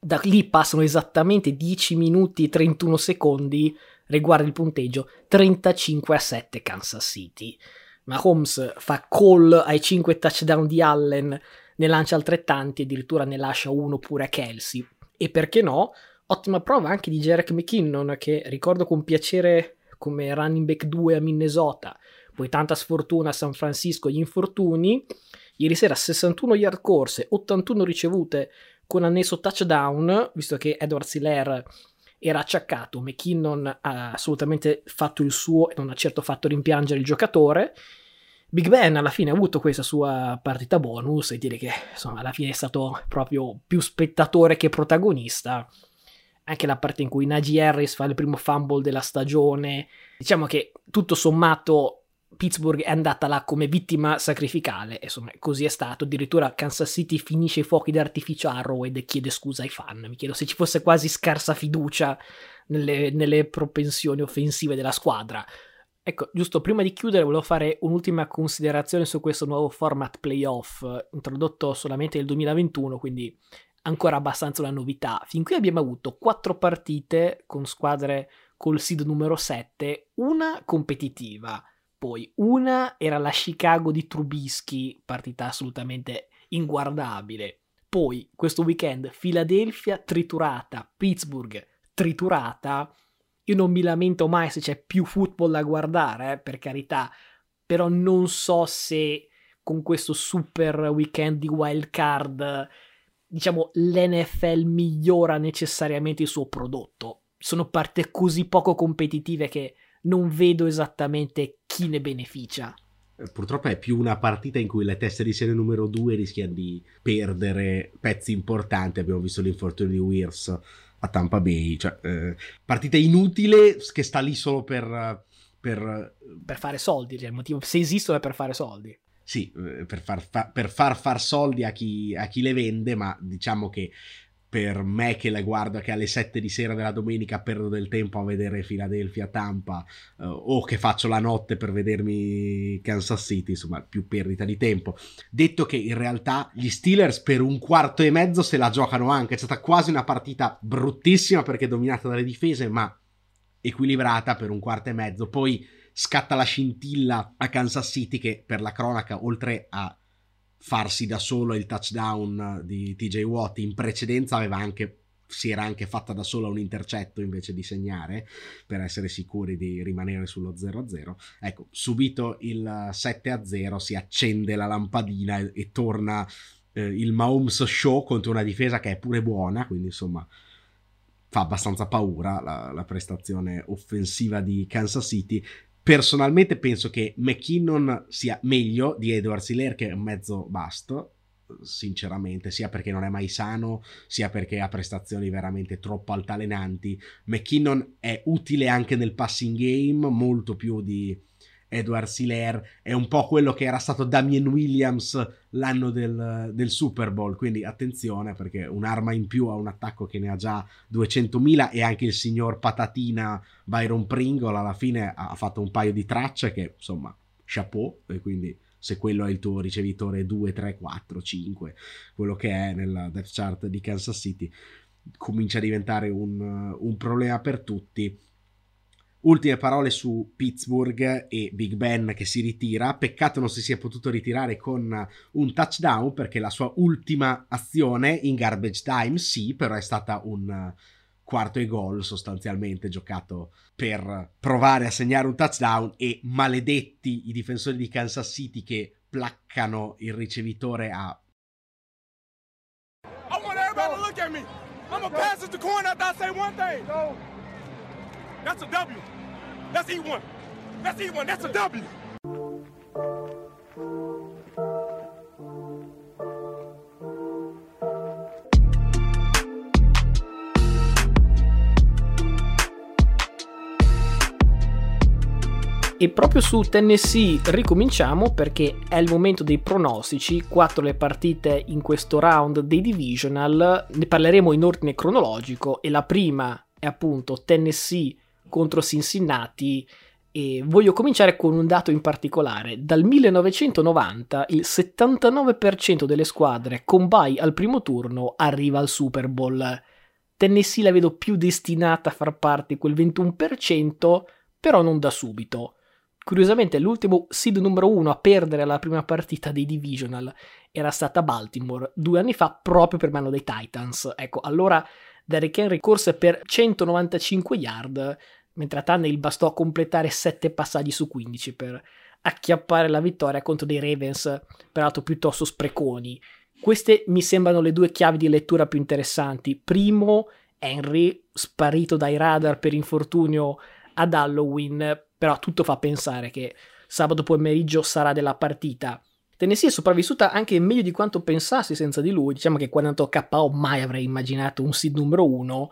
Da lì passano esattamente 10 minuti e 31 secondi riguardo il punteggio 35 a 7 Kansas City. Mahomes fa call ai 5 touchdown di Allen, ne lancia altrettanti, addirittura ne lascia uno pure a Kelsey. E perché no? Ottima prova anche di Jarek McKinnon, che ricordo con piacere come running back 2 a Minnesota, poi tanta sfortuna a San Francisco, gli infortuni. Ieri sera 61 yard corse, 81 ricevute con annesso touchdown, visto che Edward Siller era acciaccato. McKinnon ha assolutamente fatto il suo e non ha certo fatto rimpiangere il giocatore. Big Ben alla fine ha avuto questa sua partita bonus e dire che insomma alla fine è stato proprio più spettatore che protagonista anche la parte in cui Najee Harris fa il primo fumble della stagione. Diciamo che tutto sommato Pittsburgh è andata là come vittima sacrificale, insomma così è stato. Addirittura Kansas City finisce i fuochi d'artificio a Arrowhead e chiede scusa ai fan. Mi chiedo se ci fosse quasi scarsa fiducia nelle, nelle propensioni offensive della squadra. Ecco, giusto prima di chiudere volevo fare un'ultima considerazione su questo nuovo format playoff, introdotto solamente nel 2021, quindi ancora abbastanza una novità. Fin qui abbiamo avuto quattro partite con squadre col seed numero 7, una competitiva, poi una era la Chicago di Trubisky, partita assolutamente inguardabile. Poi questo weekend Philadelphia triturata, Pittsburgh triturata. Io non mi lamento mai se c'è più football da guardare, eh, per carità, però non so se con questo super weekend di wild card, diciamo, l'NFL migliora necessariamente il suo prodotto. Sono partite così poco competitive che non vedo esattamente chi ne beneficia. Eh, purtroppo è più una partita in cui le teste di serie numero 2 rischiano di perdere pezzi importanti. Abbiamo visto l'infortunio di Weirs a Tampa Bay, cioè eh, partita inutile che sta lì solo per, per... per fare soldi, cioè il motivo se esistono è per fare soldi. Sì, eh, per far, fa, per far far soldi a chi, a chi le vende, ma diciamo che per me che la guardo che alle 7 di sera della domenica perdo del tempo a vedere Philadelphia Tampa uh, o che faccio la notte per vedermi Kansas City, insomma, più perdita di tempo. Detto che in realtà gli Steelers per un quarto e mezzo se la giocano anche, è stata quasi una partita bruttissima perché dominata dalle difese, ma equilibrata per un quarto e mezzo. Poi scatta la scintilla a Kansas City che per la cronaca oltre a farsi da solo il touchdown di TJ Watt in precedenza aveva anche si era anche fatta da sola un intercetto invece di segnare per essere sicuri di rimanere sullo 0-0. Ecco, subito il 7-0 si accende la lampadina e, e torna eh, il Mahomes show contro una difesa che è pure buona, quindi insomma fa abbastanza paura la, la prestazione offensiva di Kansas City Personalmente penso che McKinnon sia meglio di Edward Siller che è mezzo basto, sinceramente, sia perché non è mai sano, sia perché ha prestazioni veramente troppo altalenanti. McKinnon è utile anche nel passing game, molto più di Edward Siler, è un po' quello che era stato Damien Williams l'anno del, del, Super Bowl, quindi attenzione perché un'arma in più a un attacco che ne ha già 200.000 e anche il signor Patatina Byron Pringle alla fine ha fatto un paio di tracce che insomma chapeau. E quindi se quello è il tuo ricevitore 2, 3, 4, 5, quello che è nella depth chart di Kansas City, comincia a diventare un, un problema per tutti Ultime parole su Pittsburgh e Big Ben che si ritira. Peccato non si sia potuto ritirare con un touchdown perché la sua ultima azione in garbage time sì, però è stata un quarto e gol sostanzialmente giocato per provare a segnare un touchdown e maledetti i difensori di Kansas City che placcano il ricevitore a I want everybody to look at me. I'm a pass it to corner after I say one thing. That's a W. Let's eat one. Let's eat one. That's a W. E proprio su Tennessee ricominciamo perché è il momento dei pronostici, quattro le partite in questo round dei divisional, ne parleremo in ordine cronologico e la prima è appunto Tennessee contro Cincinnati e voglio cominciare con un dato in particolare. Dal 1990 il 79% delle squadre con bye al primo turno arriva al Super Bowl. Tennessee la vedo più destinata a far parte quel 21%, però non da subito. Curiosamente l'ultimo seed numero uno a perdere la prima partita dei divisional era stata Baltimore due anni fa proprio per mano dei Titans. Ecco, allora Derrick Henry corse per 195 yard, mentre a Tannehill bastò completare 7 passaggi su 15 per acchiappare la vittoria contro dei Ravens, peraltro piuttosto spreconi. Queste mi sembrano le due chiavi di lettura più interessanti. Primo, Henry, sparito dai radar per infortunio ad Halloween, però tutto fa pensare che sabato pomeriggio sarà della partita. Tennessee è sopravvissuta anche meglio di quanto pensassi senza di lui. Diciamo che quando è andato KO mai avrei immaginato un seed numero uno.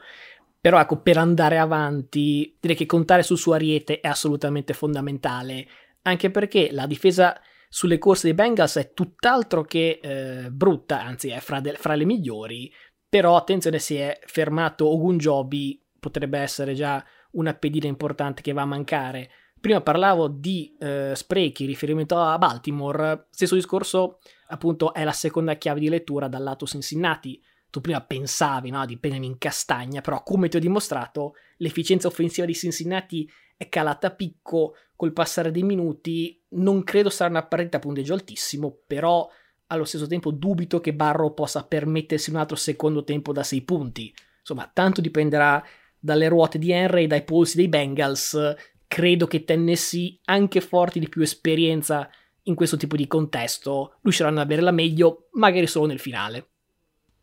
Però ecco, per andare avanti, direi che contare sul suo ariete è assolutamente fondamentale, anche perché la difesa sulle corse dei Bengals è tutt'altro che eh, brutta, anzi è fra, de- fra, le migliori, però attenzione si è fermato Ogunjobi, potrebbe essere già una pedina importante che va a mancare. Prima parlavo di eh, sprechi, riferimento a Baltimore, stesso discorso appunto è la seconda chiave di lettura dal lato Cincinnati. Tu prima pensavi no, di in castagna, però come ti ho dimostrato, l'efficienza offensiva di Cincinnati è calata a picco col passare dei minuti. Non credo sarà una partita a punteggio altissimo, però allo stesso tempo dubito che Barrow possa permettersi un altro secondo tempo da 6 punti. Insomma, tanto dipenderà dalle ruote di Henry e dai polsi dei Bengals. Credo che Tennessee, anche forti di più esperienza in questo tipo di contesto, riusciranno ad avere la meglio, magari solo nel finale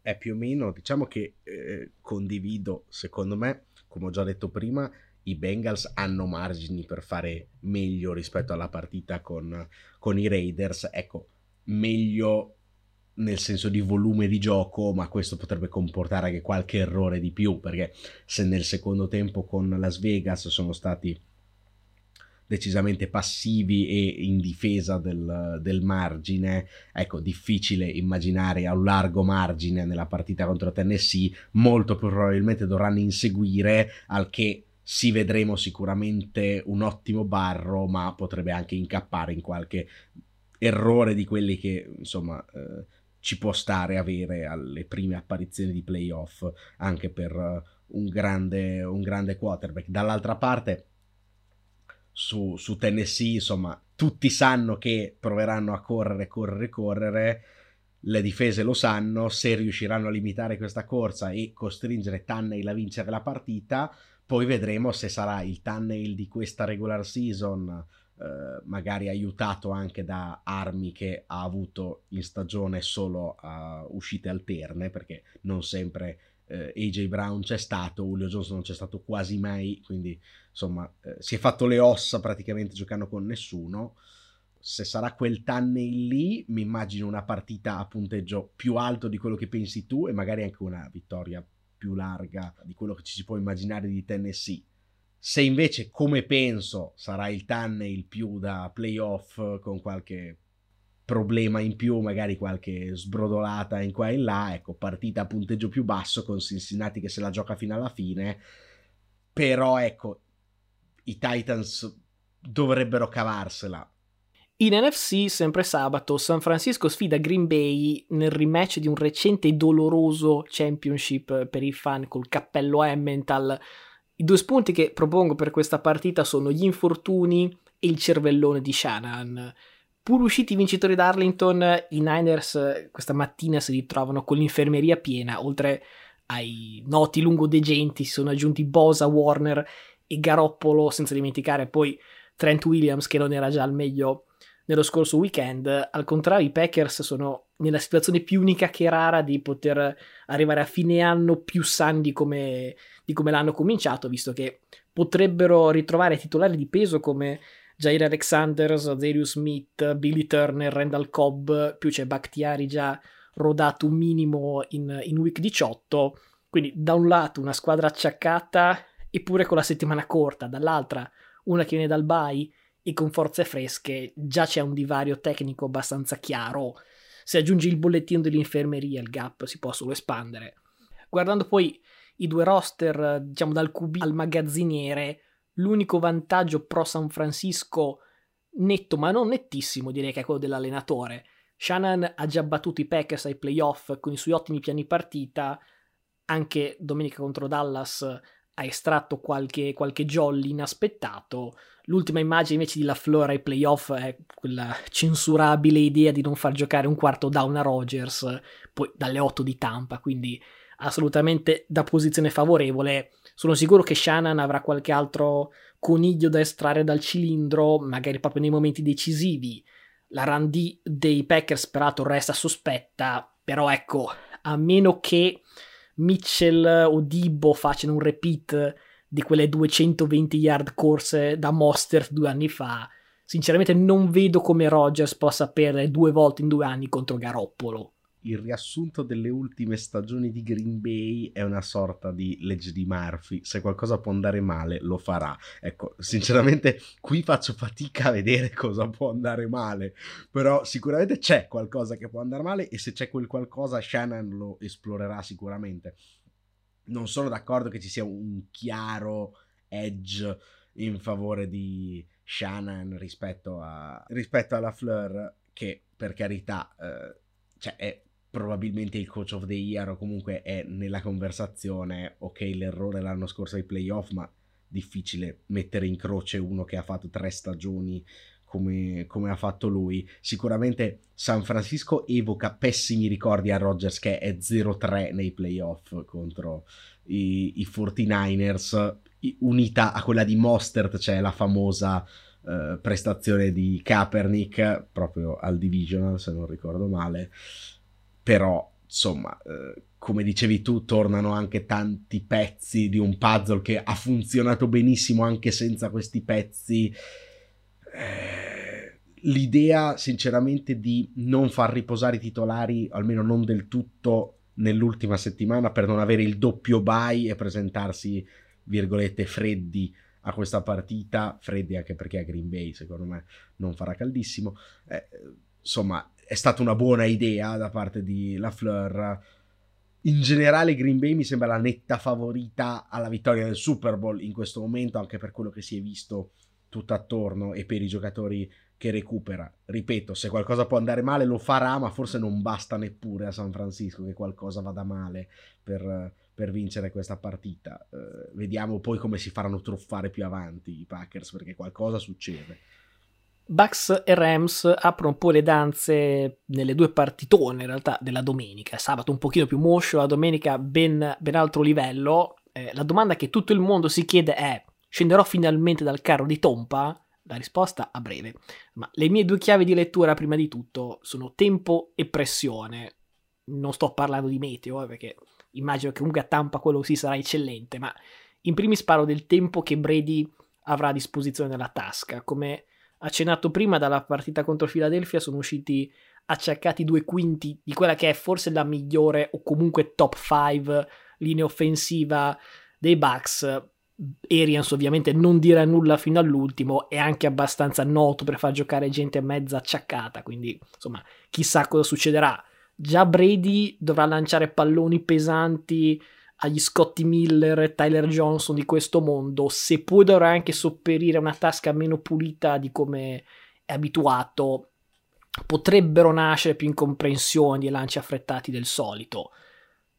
è più o meno, diciamo che eh, condivido, secondo me, come ho già detto prima, i Bengals hanno margini per fare meglio rispetto alla partita con, con i Raiders. Ecco, meglio nel senso di volume di gioco, ma questo potrebbe comportare anche qualche errore di più, perché se nel secondo tempo con Las Vegas sono stati decisamente passivi e in difesa del, del, margine. Ecco, difficile immaginare a un largo margine nella partita contro Tennessee. Molto probabilmente dovranno inseguire, al che si vedremo sicuramente un ottimo barro, ma potrebbe anche incappare in qualche errore di quelli che insomma. Eh, ci può stare avere alle prime apparizioni di playoff anche per uh, un, grande, un grande quarterback. Dall'altra parte, su, su Tennessee, insomma, tutti sanno che proveranno a correre, correre, correre. Le difese lo sanno, se riusciranno a limitare questa corsa e costringere Tannehill a vincere la partita, poi vedremo se sarà il Tannehill di questa regular season, eh, magari aiutato anche da armi che ha avuto in stagione solo a uscite alterne, perché non sempre eh, AJ Brown c'è stato, Julio Jones non c'è stato quasi mai, quindi insomma eh, si è fatto le ossa praticamente giocando con nessuno. Se sarà quel Tanney lì, mi immagino una partita a punteggio più alto di quello che pensi tu e magari anche una vittoria più larga di quello che ci si può immaginare di Tennessee. Se invece, come penso, sarà il Tanney il più da playoff con qualche problema in più, magari qualche sbrodolata in qua e in là, ecco, partita a punteggio più basso con Cincinnati che se la gioca fino alla fine, però ecco, i Titans dovrebbero cavarsela. In NFC, sempre sabato, San Francisco sfida Green Bay nel rematch di un recente e doloroso championship per i fan col cappello Emmental. I due spunti che propongo per questa partita sono gli infortuni e il cervellone di Shanahan. Pur usciti vincitori da Arlington, i Niners eh, questa mattina si ritrovano con l'infermeria piena, oltre ai noti lungodegenti si sono aggiunti Bosa, Warner e Garoppolo, senza dimenticare poi Trent Williams che non era già al meglio nello scorso weekend. Al contrario, i Packers sono nella situazione più unica che rara di poter arrivare a fine anno più sani di come, di come l'hanno cominciato, visto che potrebbero ritrovare titolari di peso come Jair Alexander, Zarius Smith, Billy Turner, Randall Cobb, più c'è Bakhtiari già rodato un minimo in, in week 18. Quindi da un lato una squadra acciaccata eppure con la settimana corta, dall'altra una che viene dal bye e con forze fresche, già c'è un divario tecnico abbastanza chiaro. Se aggiungi il bollettino dell'infermeria, il gap si può solo espandere. Guardando poi i due roster, diciamo dal QB al magazziniere, L'unico vantaggio pro San Francisco netto, ma non nettissimo, direi che è quello dell'allenatore. Shannon ha già battuto i Packers ai playoff con i suoi ottimi piani partita. Anche domenica contro Dallas ha estratto qualche, qualche jolly inaspettato. L'ultima immagine invece di LaFleur ai playoff è quella censurabile idea di non far giocare un quarto down a Rogers, poi dalle 8 di Tampa, quindi assolutamente da posizione favorevole. Sono sicuro che Shannon avrà qualche altro coniglio da estrarre dal cilindro, magari proprio nei momenti decisivi. La run D dei Packers peraltro resta sospetta, però ecco, a meno che Mitchell o Dibbo facciano un repeat di quelle 220 yard corse da Monster due anni fa, sinceramente non vedo come Rogers possa perdere due volte in due anni contro Garoppolo il riassunto delle ultime stagioni di Green Bay è una sorta di legge di Murphy. Se qualcosa può andare male, lo farà. Ecco, sinceramente, qui faccio fatica a vedere cosa può andare male. Però sicuramente c'è qualcosa che può andare male e se c'è quel qualcosa, Shannon lo esplorerà sicuramente. Non sono d'accordo che ci sia un chiaro edge in favore di Shannon rispetto, a, rispetto alla Fleur, che per carità, eh, cioè è probabilmente il coach of the year o comunque è nella conversazione, ok l'errore l'anno scorso ai playoff, ma difficile mettere in croce uno che ha fatto tre stagioni come, come, ha fatto lui. Sicuramente San Francisco evoca pessimi ricordi a Rodgers che è 0-3 nei playoff contro i, i 49ers, unita a quella di Mostert, cioè la famosa eh, prestazione di Kaepernick proprio al divisional se non ricordo male però insomma eh, come dicevi tu tornano anche tanti pezzi di un puzzle che ha funzionato benissimo anche senza questi pezzi eh, l'idea sinceramente di non far riposare i titolari almeno non del tutto nell'ultima settimana per non avere il doppio bye e presentarsi virgolette freddi a questa partita, freddi anche perché a Green Bay secondo me non farà caldissimo. Eh, insomma, è stata una buona idea da parte di Lafleur. In generale Green Bay mi sembra la netta favorita alla vittoria del Super Bowl in questo momento, anche per quello che si è visto tutto attorno e per i giocatori che recupera. Ripeto, se qualcosa può andare male lo farà, ma forse non basta neppure a San Francisco che qualcosa vada male per, per vincere questa partita. Uh, vediamo poi come si faranno truffare più avanti i Packers perché qualcosa succede. Bucks e Rams aprono un po' le danze nelle due partitone in realtà della domenica. Sabato un pochino più moscio, la domenica ben, ben altro livello. Eh, la domanda che tutto il mondo si chiede è scenderò finalmente dal carro di Tompa? La risposta a breve. Ma le mie due chiavi di lettura prima di tutto sono tempo e pressione. Non sto parlando di meteo, eh, perché immagino che comunque a Tampa quello si sarà eccellente, ma in primis parlo del tempo che Brady avrà a disposizione nella tasca. Come accennato prima dalla partita contro Philadelphia sono usciti acciaccati due quinti di quella che è forse la migliore o comunque top 5 linea offensiva dei Bucks. Arians ovviamente non dirà nulla fino all'ultimo, è anche abbastanza noto per far giocare gente mezza acciaccata, quindi insomma chissà cosa succederà già Brady dovrà lanciare palloni pesanti agli Scotty Miller e Tyler Johnson di questo mondo, se poi dovrà anche sopperire una tasca meno pulita di come è abituato, potrebbero nascere più incomprensioni e lanci affrettati del solito.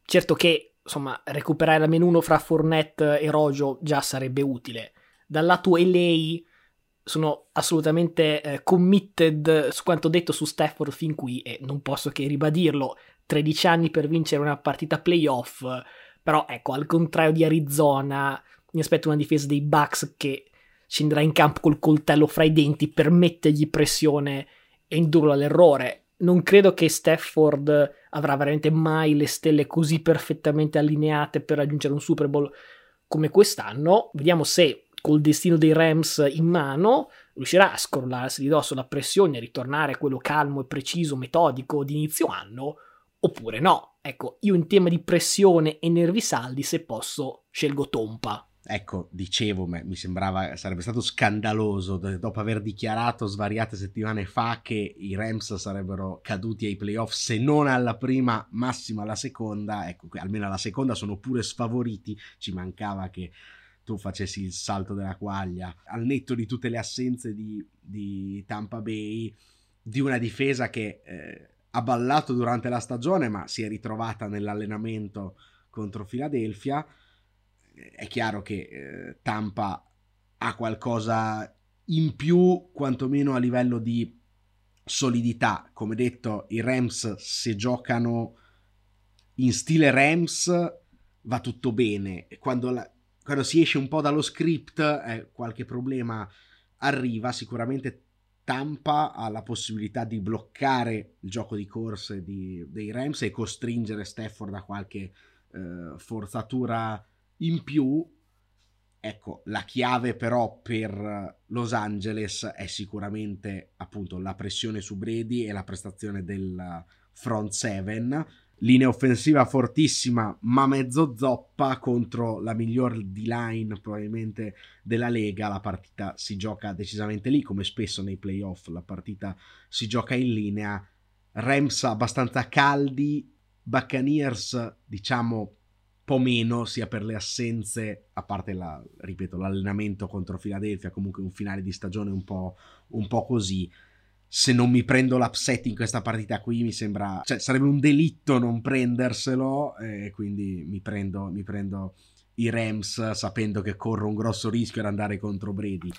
Certo che, insomma, recuperare almeno uno fra Fournette e Rojo già sarebbe utile. Dal lato LA sono assolutamente eh, committed su quanto detto su Stafford fin qui e non posso che ribadirlo. 13 anni per vincere una partita playoff, però ecco, al contrario di Arizona, mi aspetto una difesa dei Bucks che scenderà in campo col coltello fra i denti per mettergli pressione e indurlo all'errore. Non credo che Stafford avrà veramente mai le stelle così perfettamente allineate per raggiungere un Super Bowl come quest'anno. Vediamo se col destino dei Rams in mano, riuscirà a scrollarsi di dosso la pressione e ritornare a quello calmo e preciso, metodico di inizio anno, oppure no. Ecco, io in tema di pressione e nervi saldi, se posso, scelgo Tompa. Ecco, dicevo, mi sembrava sarebbe stato scandaloso dopo aver dichiarato svariate settimane fa che i Rams sarebbero caduti ai playoff, se non alla prima, massima alla seconda. Ecco, almeno alla seconda sono pure sfavoriti. Ci mancava che tu facessi il salto della quaglia, al netto di tutte le assenze di, di Tampa Bay, di una difesa che eh, ha ballato durante la stagione ma si è ritrovata nell'allenamento contro Philadelphia, è chiaro che eh, Tampa ha qualcosa in più, quantomeno a livello di solidità. Come detto, i Rams se giocano in stile Rams va tutto bene. Quando la, quando si esce un po' dallo script, eh, qualche problema arriva. Sicuramente Tampa ha la possibilità di bloccare il gioco di corse di, dei Rams e costringere Stafford a qualche eh, forzatura in più. Ecco, la chiave però per Los Angeles è sicuramente appunto la pressione su Brady e la prestazione del front seven linea offensiva fortissima ma mezzo zoppa contro la miglior D-line probabilmente della Lega. La partita si gioca decisamente lì come spesso nei playoff la partita si gioca in linea. Rams abbastanza caldi Buccaneers diciamo po' meno sia per le assenze a parte la, ripeto l'allenamento contro Philadelphia comunque un finale di stagione un po', un po così se non mi prendo l'upset in questa partita qui mi sembra, cioè sarebbe un delitto non prenderselo e quindi mi prendo, mi prendo i Rams sapendo che corro un grosso rischio ad andare contro Brady.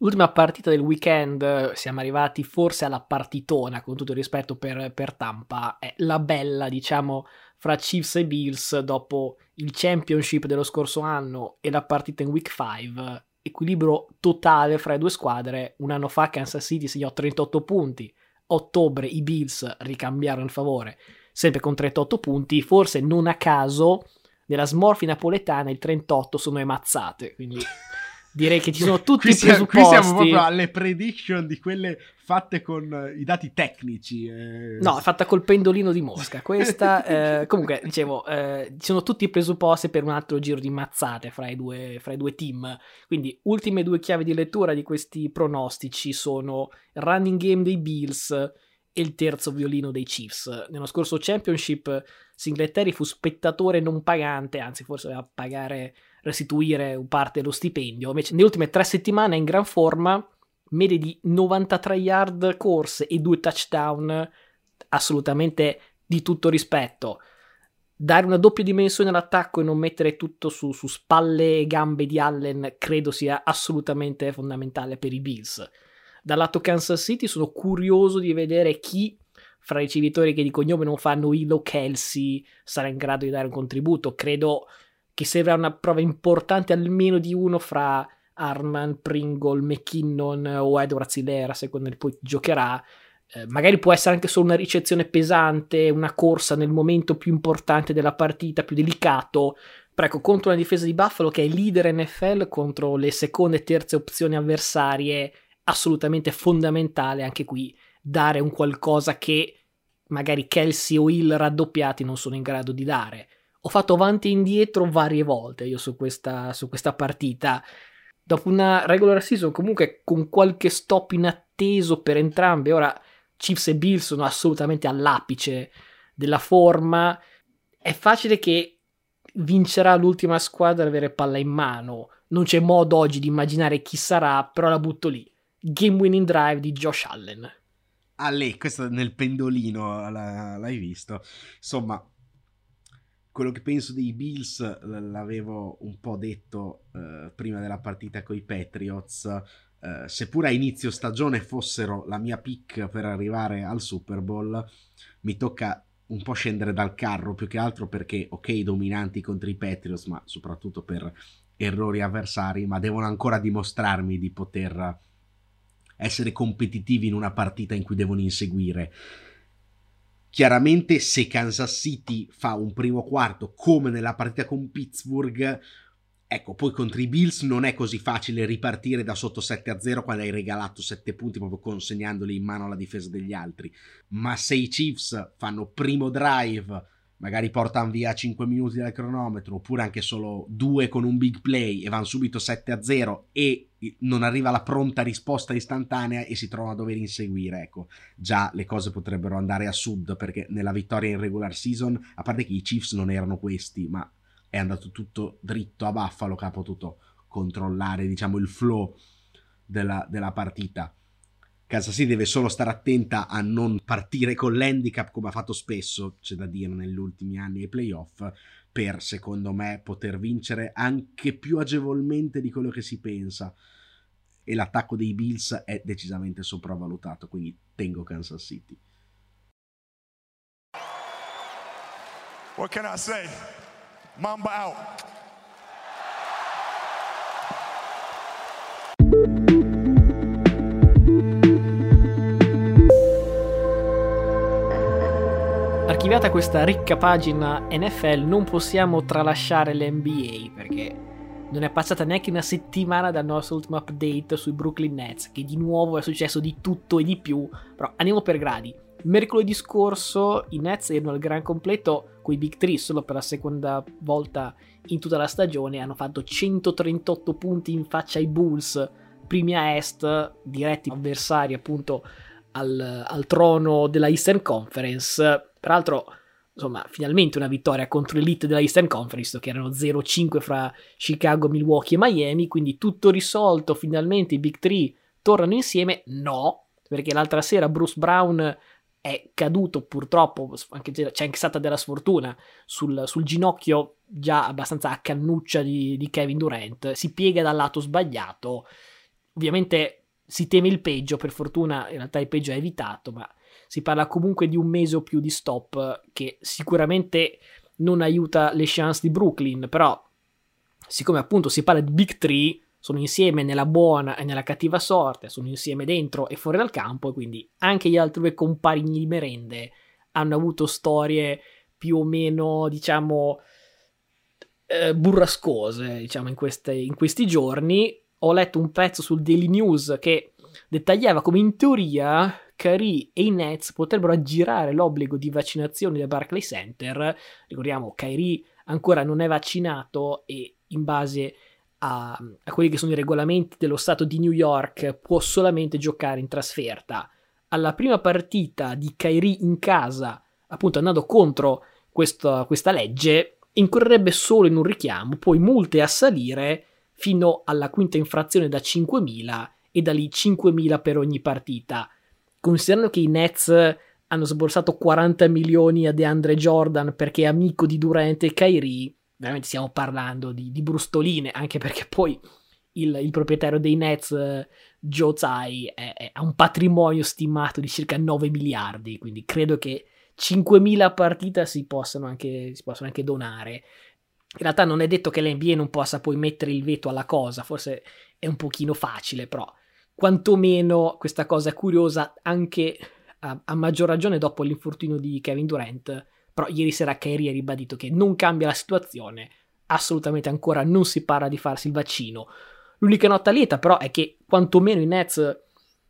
L'ultima partita del weekend, siamo arrivati forse alla partitona, con tutto il rispetto per, per Tampa, è la bella, diciamo, fra Chiefs e Bills dopo il championship dello scorso anno e la partita in week 5 equilibrio totale fra le due squadre. Un anno fa Kansas City segnò 38 punti, ottobre i Bills ricambiarono il favore, sempre con 38 punti, forse non a caso nella smorfi napoletana il 38 sono le mazzate, quindi direi che ci sono tutti qui i presupposti. Qui siamo proprio alle prediction di quelle fatte con eh, i dati tecnici. Eh. No, fatta col pendolino di Mosca. Questa, eh, comunque, dicevo, eh, ci sono tutti i presupposti per un altro giro di mazzate fra i, due, fra i due team. Quindi, ultime due chiavi di lettura di questi pronostici sono il running game dei Bills e il terzo violino dei Chiefs. Nello scorso championship Singletary fu spettatore non pagante, anzi forse doveva pagare, restituire parte dello stipendio. Invece nelle ultime tre settimane è in gran forma medie di 93 yard corse e due touchdown, assolutamente di tutto rispetto. Dare una doppia dimensione all'attacco e non mettere tutto su, su spalle e gambe di Allen credo sia assolutamente fondamentale per i Bills. Dal lato Kansas City sono curioso di vedere chi fra i ricevitori che di cognome non fanno Hilo Kelsey sarà in grado di dare un contributo. Credo che serva una prova importante almeno di uno fra Arman, Pringle, McKinnon o Edward Zilera, secondo il poi giocherà. Eh, magari può essere anche solo una ricezione pesante, una corsa nel momento più importante della partita, più delicato. Però ecco, contro una difesa di Buffalo che è leader NFL, contro le seconde e terze opzioni avversarie, assolutamente fondamentale anche qui dare un qualcosa che magari Kelsey o Hill raddoppiati non sono in grado di dare. Ho fatto avanti e indietro varie volte io su questa, su questa partita dopo una regular season comunque con qualche stop inatteso per entrambe, ora Chiefs e Bills sono assolutamente all'apice della forma, è facile che vincerà l'ultima squadra ad avere palla in mano, non c'è modo oggi di immaginare chi sarà, però la butto lì. Game winning drive di Josh Allen. Ah, lei, questo nel pendolino l'hai visto. Insomma, quello che penso dei Bills l'avevo un po' detto eh, prima della partita con i Patriots. Eh, seppur a inizio stagione fossero la mia pick per arrivare al Super Bowl, mi tocca un po' scendere dal carro più che altro perché, ok, dominanti contro i Patriots, ma soprattutto per errori avversari, ma devono ancora dimostrarmi di poter essere competitivi in una partita in cui devono inseguire. Chiaramente se Kansas City fa un primo quarto come nella partita con Pittsburgh, ecco, poi contro i Bills non è così facile ripartire da sotto 7 a 0 quando hai regalato 7 punti proprio consegnandoli in mano alla difesa degli altri. Ma se i Chiefs fanno primo drive magari portano via 5 minuti dal cronometro, oppure anche solo 2 con un big play e vanno subito 7 a 0 e non arriva la pronta risposta istantanea e si trovano a dover inseguire. Ecco, già le cose potrebbero andare a sud perché nella vittoria in regular season, a parte che i Chiefs non erano questi, ma è andato tutto dritto a Buffalo che ha potuto controllare, diciamo, il flow della, della partita. Kansas City deve solo stare attenta a non partire con l'handicap come ha fatto spesso, c'è da dire, negli ultimi anni ai playoff, per secondo me poter vincere anche più agevolmente di quello che si pensa. E l'attacco dei Bills è decisamente sopravvalutato, quindi tengo Kansas City. What can I say? Mamba out. Archiviata questa ricca pagina NFL non possiamo tralasciare l'NBA perché non è passata neanche una settimana dal nostro ultimo update sui Brooklyn Nets che di nuovo è successo di tutto e di più però andiamo per gradi. Mercoledì scorso i Nets erano al gran completo con i Big 3 solo per la seconda volta in tutta la stagione hanno fatto 138 punti in faccia ai Bulls primi a est diretti avversari appunto al, al trono della Eastern Conference Peraltro, insomma, finalmente una vittoria contro l'elite della Eastern Conference, che erano 0-5 fra Chicago, Milwaukee e Miami, quindi tutto risolto, finalmente i Big 3 tornano insieme? No, perché l'altra sera Bruce Brown è caduto purtroppo, anche, c'è anche stata della sfortuna sul, sul ginocchio già abbastanza a cannuccia di, di, Kevin Durant, si piega dal lato sbagliato, ovviamente si teme il peggio, per fortuna in realtà il peggio è evitato, ma si parla comunque di un mese o più di stop che sicuramente non aiuta le chance di Brooklyn, però siccome appunto si parla di Big Three, sono insieme nella buona e nella cattiva sorte, sono insieme dentro e fuori dal campo, e quindi anche gli altri due compagni di merende hanno avuto storie più o meno, diciamo, eh, burrascose, diciamo, in, queste, in questi giorni. Ho letto un pezzo sul Daily News che dettagliava come in teoria Kyrie e i Nets potrebbero aggirare l'obbligo di vaccinazione del Barclay Center. Ricordiamo, Kyrie ancora non è vaccinato e in base a, a, quelli che sono i regolamenti dello Stato di New York può solamente giocare in trasferta. Alla prima partita di Kyrie in casa, appunto andando contro questo, questa legge, incorrerebbe solo in un richiamo, poi multe a salire fino alla quinta infrazione da 5.000 e da lì 5.000 per ogni partita. Considerando che i Nets hanno sborsato 40 milioni a DeAndre Jordan perché è amico di Durant e Kyrie, veramente stiamo parlando di, di brustoline, anche perché poi il, il proprietario dei Nets, Joe Tsai, ha un patrimonio stimato di circa 9 miliardi, quindi credo che 5.000 partite si possano, anche, si possono anche donare. In realtà non è detto che l'NBA non possa poi mettere il veto alla cosa, forse è un pochino facile, però quantomeno questa cosa curiosa anche a, a maggior ragione dopo l'infortunio di Kevin Durant però ieri sera Kyrie ha ribadito che non cambia la situazione, assolutamente ancora non si parla di farsi il vaccino. L'unica nota lieta però è che quantomeno i Nets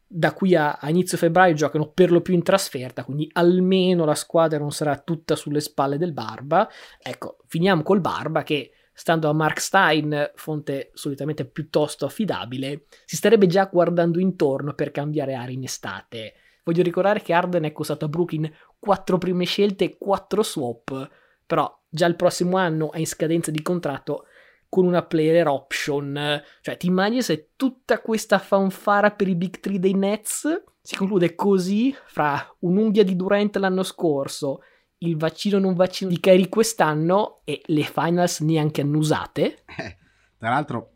da qui a, a, inizio febbraio giocano per lo più in trasferta, quindi almeno la squadra non sarà tutta sulle spalle del Barba. Ecco, finiamo col Barba che, stando a Mark Stein, fonte solitamente piuttosto affidabile, si starebbe già guardando intorno per cambiare aria in estate. Voglio ricordare che Arden è costato a Brooklyn 4 prime scelte e 4 swap, però già il prossimo anno è in scadenza di contratto con una player option. Cioè, ti immagini se tutta questa fanfara per i big three dei Nets si conclude così fra un'unghia di Durant l'anno scorso, il vaccino non vaccino di Kyrie quest'anno e le finals neanche annusate? Eh, tra l'altro,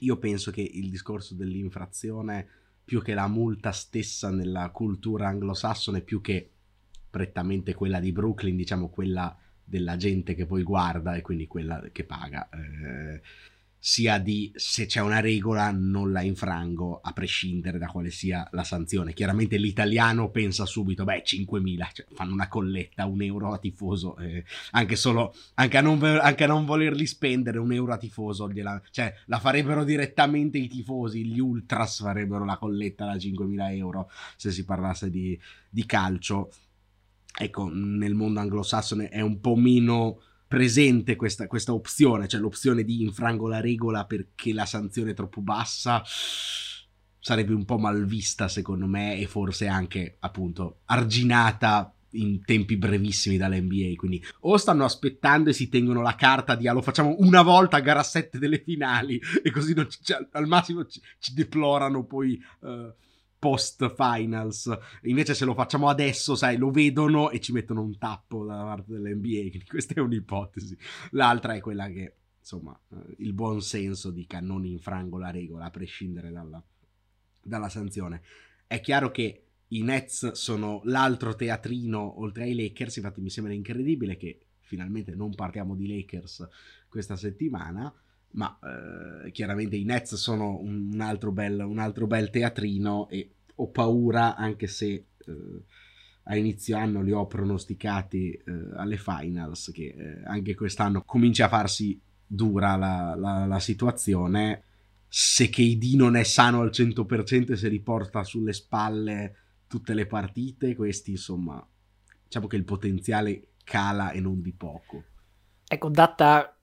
io penso che il discorso dell'infrazione più che la multa stessa nella cultura anglosassone, più che prettamente quella di Brooklyn, diciamo quella della gente che poi guarda e quindi quella che paga. Eh, sia di se c'è una regola non la infrango a prescindere da quale sia la sanzione. Chiaramente l'italiano pensa subito, beh 5.000, cioè, fanno una colletta, un euro a tifoso, eh, anche solo, anche a, non, anche a, non, volerli spendere un euro a tifoso, gliela, cioè la farebbero direttamente i tifosi, gli ultras farebbero la colletta da 5.000 euro se si parlasse di, di calcio. Ecco, nel mondo anglosassone è un po' meno presente questa, questa opzione, cioè l'opzione di infrango la regola perché la sanzione è troppo bassa sarebbe un po' mal vista secondo me e forse anche appunto arginata in tempi brevissimi dall'NBA quindi o stanno aspettando e si tengono la carta di ah, lo facciamo una volta a gara 7 delle finali e così ci, cioè, al massimo ci, ci deplorano poi uh, post finals. Invece, se lo facciamo adesso, sai, lo vedono e ci mettono un tappo da parte dell'NBA. Questa è un'ipotesi. L'altra è quella che, insomma, eh, il buon senso dica non infrango la regola a prescindere dalla, dalla sanzione. È chiaro che i Nets sono l'altro teatrino oltre ai Lakers. Infatti, mi sembra incredibile che finalmente non parliamo di Lakers questa settimana ma eh, chiaramente i Nets sono un altro, bel, un altro, bel, teatrino e ho paura anche se eh, a inizio anno li ho pronosticati eh, alle finals che eh, anche quest'anno comincia a farsi dura la, la, la situazione. Se KD non è sano al 100% e se riporta sulle spalle tutte le partite questi insomma diciamo che il potenziale cala e non di poco. Ecco data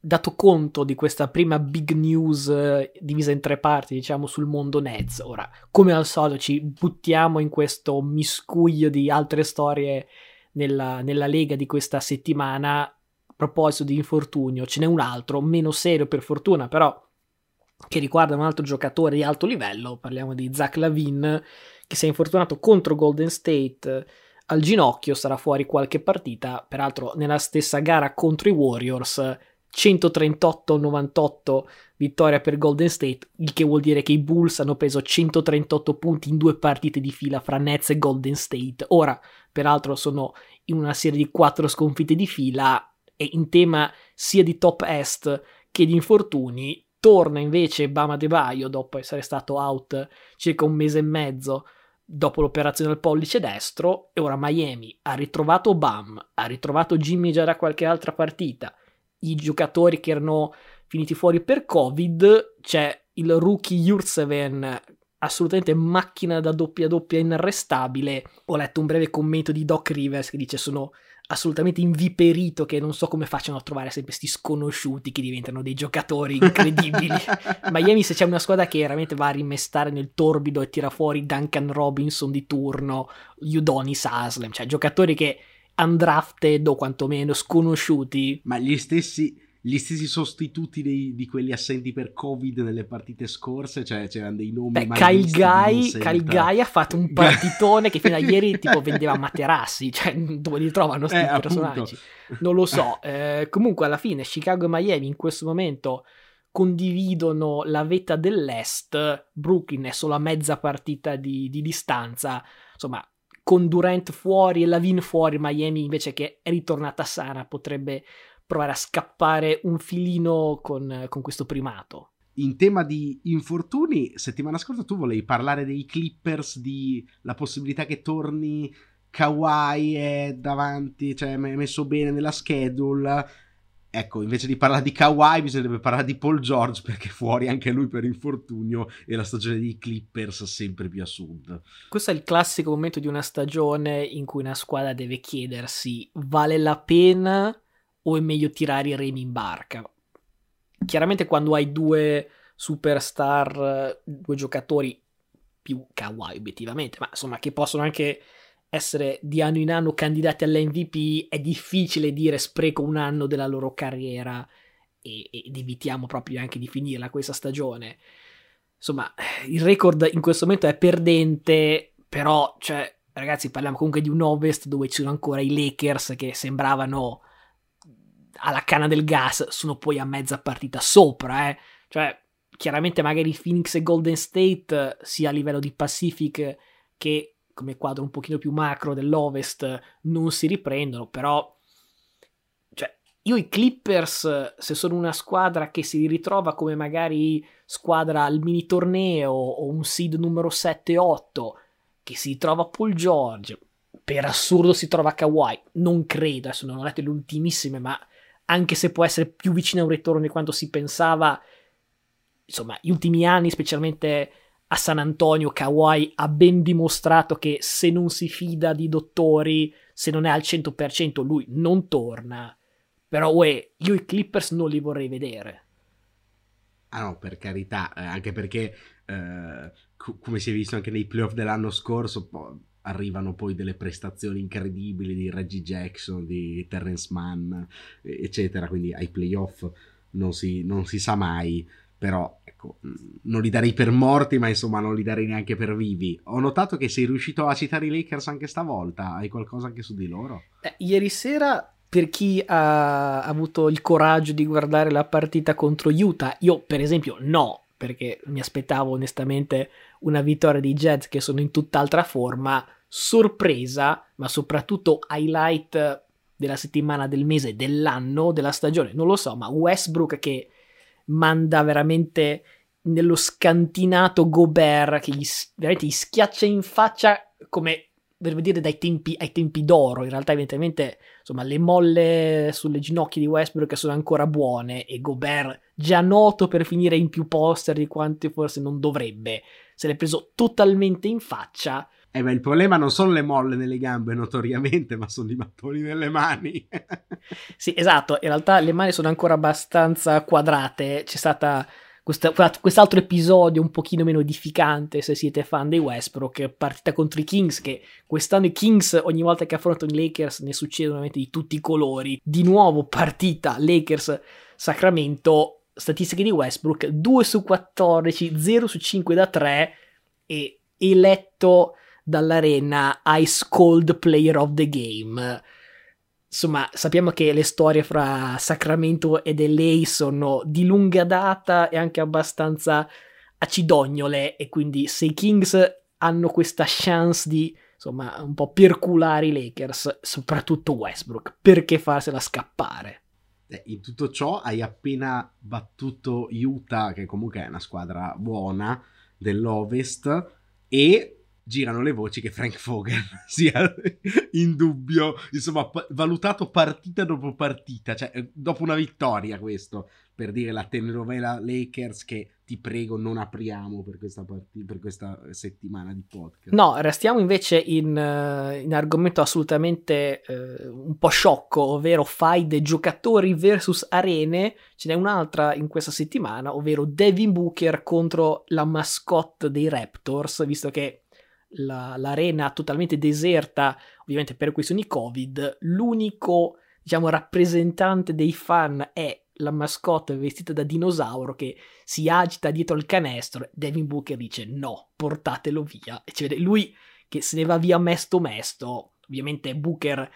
dato conto di questa prima big news eh, divisa in tre parti, diciamo, sul mondo Nets. Ora, come al solito, ci buttiamo in questo miscuglio di altre storie nella, nella lega di questa settimana. A proposito di infortunio, ce n'è un altro, meno serio per fortuna, però che riguarda un altro giocatore di alto livello. Parliamo di Zach Lavin, che si è infortunato contro Golden State al ginocchio, sarà fuori qualche partita, peraltro nella stessa gara contro i Warriors 138-98 vittoria per Golden State, il che vuol dire che i Bulls hanno preso 138 punti in due partite di fila fra Nets e Golden State. Ora, peraltro, sono in una serie di quattro sconfitte di fila e in tema sia di top est che di infortuni. Torna invece Bama De Baio dopo essere stato out circa un mese e mezzo dopo l'operazione al pollice destro e ora Miami ha ritrovato Bam, ha ritrovato Jimmy già da qualche altra partita, i giocatori che erano finiti fuori per Covid, c'è il rookie Jurseven, assolutamente macchina da doppia doppia inarrestabile. Ho letto un breve commento di Doc Rivers che dice sono assolutamente inviperito che non so come facciano a trovare sempre questi sconosciuti che diventano dei giocatori incredibili. Miami se c'è una squadra che veramente va a rimestare nel torbido e tira fuori Duncan Robinson di turno, Udonis Haslem, cioè giocatori che undrafted o quantomeno sconosciuti. Ma gli stessi, gli stessi sostituti dei, di quelli assenti per Covid nelle partite scorse, cioè c'erano dei nomi. Beh, Kyle Guy, Kyle Guy ha fatto un partitone che fino a ieri tipo vendeva materassi, cioè dove li trovano questi eh, personaggi? Non lo so. Eh, comunque alla fine Chicago e Miami in questo momento condividono la vetta dell'Est, Brooklyn è solo a mezza partita di, di distanza, insomma con Durant fuori e Lavin fuori, Miami invece che è ritornata sana potrebbe provare a scappare un filino con, con questo primato. In tema di infortuni, settimana scorsa tu volevi parlare dei Clippers, di la possibilità che torni Kawhi è davanti, cioè messo bene nella schedule Ecco, invece di parlare di Kawhi bisognerebbe parlare di Paul George perché fuori anche lui per infortunio e la stagione dei Clippers sempre più a sud. Questo è il classico momento di una stagione in cui una squadra deve chiedersi vale la pena o è meglio tirare i remi in barca. Chiaramente quando hai due superstar, due giocatori più Kawhi obiettivamente, ma insomma che possono anche essere di anno in anno candidati all'MVP è difficile dire spreco un anno della loro carriera e, ed evitiamo proprio anche di finirla questa stagione. Insomma, il record in questo momento è perdente, però, cioè, ragazzi, parliamo comunque di un Ovest dove ci sono ancora i Lakers che sembravano alla canna del gas, sono poi a mezza partita sopra, eh. Cioè, chiaramente magari Phoenix e Golden State, sia a livello di Pacific che come quadro un pochino più macro dell'Ovest non si riprendono, però cioè, io i Clippers, se sono una squadra che si ritrova come magari squadra al mini torneo o un seed numero 7-8, che si trova Paul George, per assurdo si trova Kawhi, non credo, adesso non ho letto le ultimissime, ma anche se può essere più vicino a un ritorno di quanto si pensava, insomma, gli ultimi anni, specialmente a San Antonio Kawhi ha ben dimostrato che se non si fida di dottori, se non è al 100% lui non torna. Però uè, io i Clippers non li vorrei vedere. Ah no, per carità, eh, anche perché eh, co- come si è visto anche nei playoff dell'anno scorso, po- arrivano poi delle prestazioni incredibili di Reggie Jackson, di Terrence Mann, eccetera, quindi ai playoff non si, non si sa mai però ecco, non li darei per morti, ma insomma non li darei neanche per vivi. Ho notato che sei riuscito a citare i Lakers anche stavolta, hai qualcosa anche su di loro? Eh, ieri sera, per chi ha avuto il coraggio di guardare la partita contro Utah, io per esempio no, perché mi aspettavo onestamente una vittoria dei Jets che sono in tutt'altra forma, sorpresa, ma soprattutto highlight della settimana, del mese, dell'anno, della stagione, non lo so, ma Westbrook che manda veramente nello scantinato Gobert che gli, veramente gli schiaccia in faccia come devo dire dai tempi, ai tempi d'oro. In realtà evidentemente insomma le molle sulle ginocchia di Westbrook sono ancora buone e Gobert già noto per finire in più poster di quanto forse non dovrebbe se l'è preso totalmente in faccia eh beh, il problema non sono le molle nelle gambe, notoriamente, ma sono i mattoni nelle mani. sì, esatto. In realtà le mani sono ancora abbastanza quadrate. C'è stata questa, quest'altro episodio un pochino meno edificante se siete fan dei Westbrook, partita contro i Kings, che quest'anno i Kings ogni volta che affrontano i Lakers ne succedono veramente di tutti i colori. Di nuovo partita Lakers-Sacramento, statistiche di Westbrook, 2 su 14, 0 su 5 da 3 e eletto dall'arena Ice Cold Player of the Game. Insomma, sappiamo che le storie fra Sacramento e LA sono di lunga data e anche abbastanza acidognole e quindi se i Kings hanno questa chance di insomma un po' perculare i Lakers, soprattutto Westbrook, perché farsela scappare? Eh, in tutto ciò hai appena battuto Utah, che comunque è una squadra buona dell'Ovest, e girano le voci che Frank Vogel sia in dubbio, insomma, p- valutato partita dopo partita, cioè eh, dopo una vittoria questo, per dire la telenovela Lakers che ti prego non apriamo per questa, part- per questa settimana di podcast. No, restiamo invece in, uh, in argomento assolutamente uh, un po' sciocco, ovvero fight giocatori versus arene. Ce n'è un'altra in questa settimana, ovvero Devin Booker contro la mascotte dei Raptors, visto che la, l'arena totalmente deserta, ovviamente per questioni Covid, l'unico diciamo rappresentante dei fan è la mascotte vestita da dinosauro che si agita dietro il canestro. Devin Booker dice no, portatelo via. E ci vede lui che se ne va via mesto mesto. Ovviamente Booker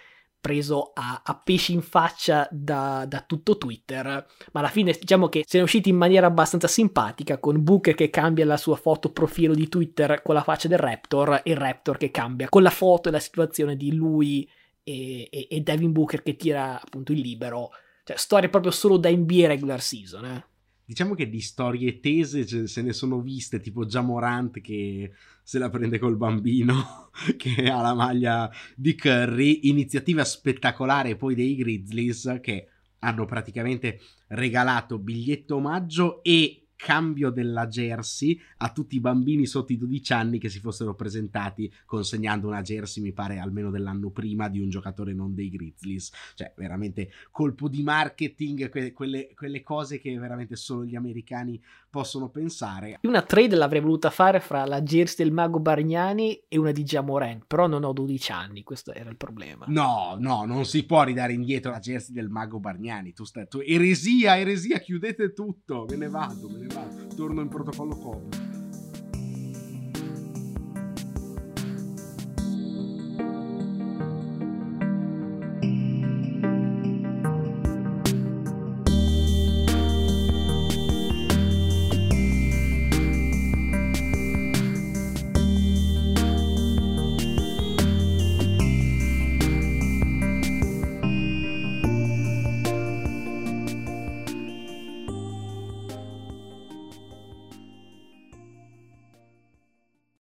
preso a, a pesci in faccia da, da, tutto Twitter, ma alla fine diciamo che se ne è usciti in maniera abbastanza simpatica con Booker che cambia la sua foto profilo di Twitter con la faccia del Raptor e il Raptor che cambia con la foto e la situazione di lui e, e, e Devin Booker che tira appunto il libero, cioè storie proprio solo da NBA regular season, eh diciamo che di storie tese cioè, se ne sono viste, tipo Jamorant che se la prende col bambino, che ha la maglia di Curry, iniziativa spettacolare poi dei Grizzlies che hanno praticamente regalato biglietto omaggio e cambio della jersey a tutti i bambini sotto i 12 anni che si fossero presentati consegnando una jersey, mi pare almeno dell'anno prima, di un giocatore non dei Grizzlies. Cioè, veramente colpo di marketing, que- quelle, quelle cose che veramente solo gli americani possono pensare. Una trade l'avrei voluta fare fra la jersey del mago Bargnani e una di Jamoran, però non ho 12 anni, questo era il problema. No, no, non si può ridare indietro la jersey del mago Bargnani. Tu stai, tu, eresia, eresia, chiudete tutto, me ne vado, me ne vado, torno in protocollo Covid.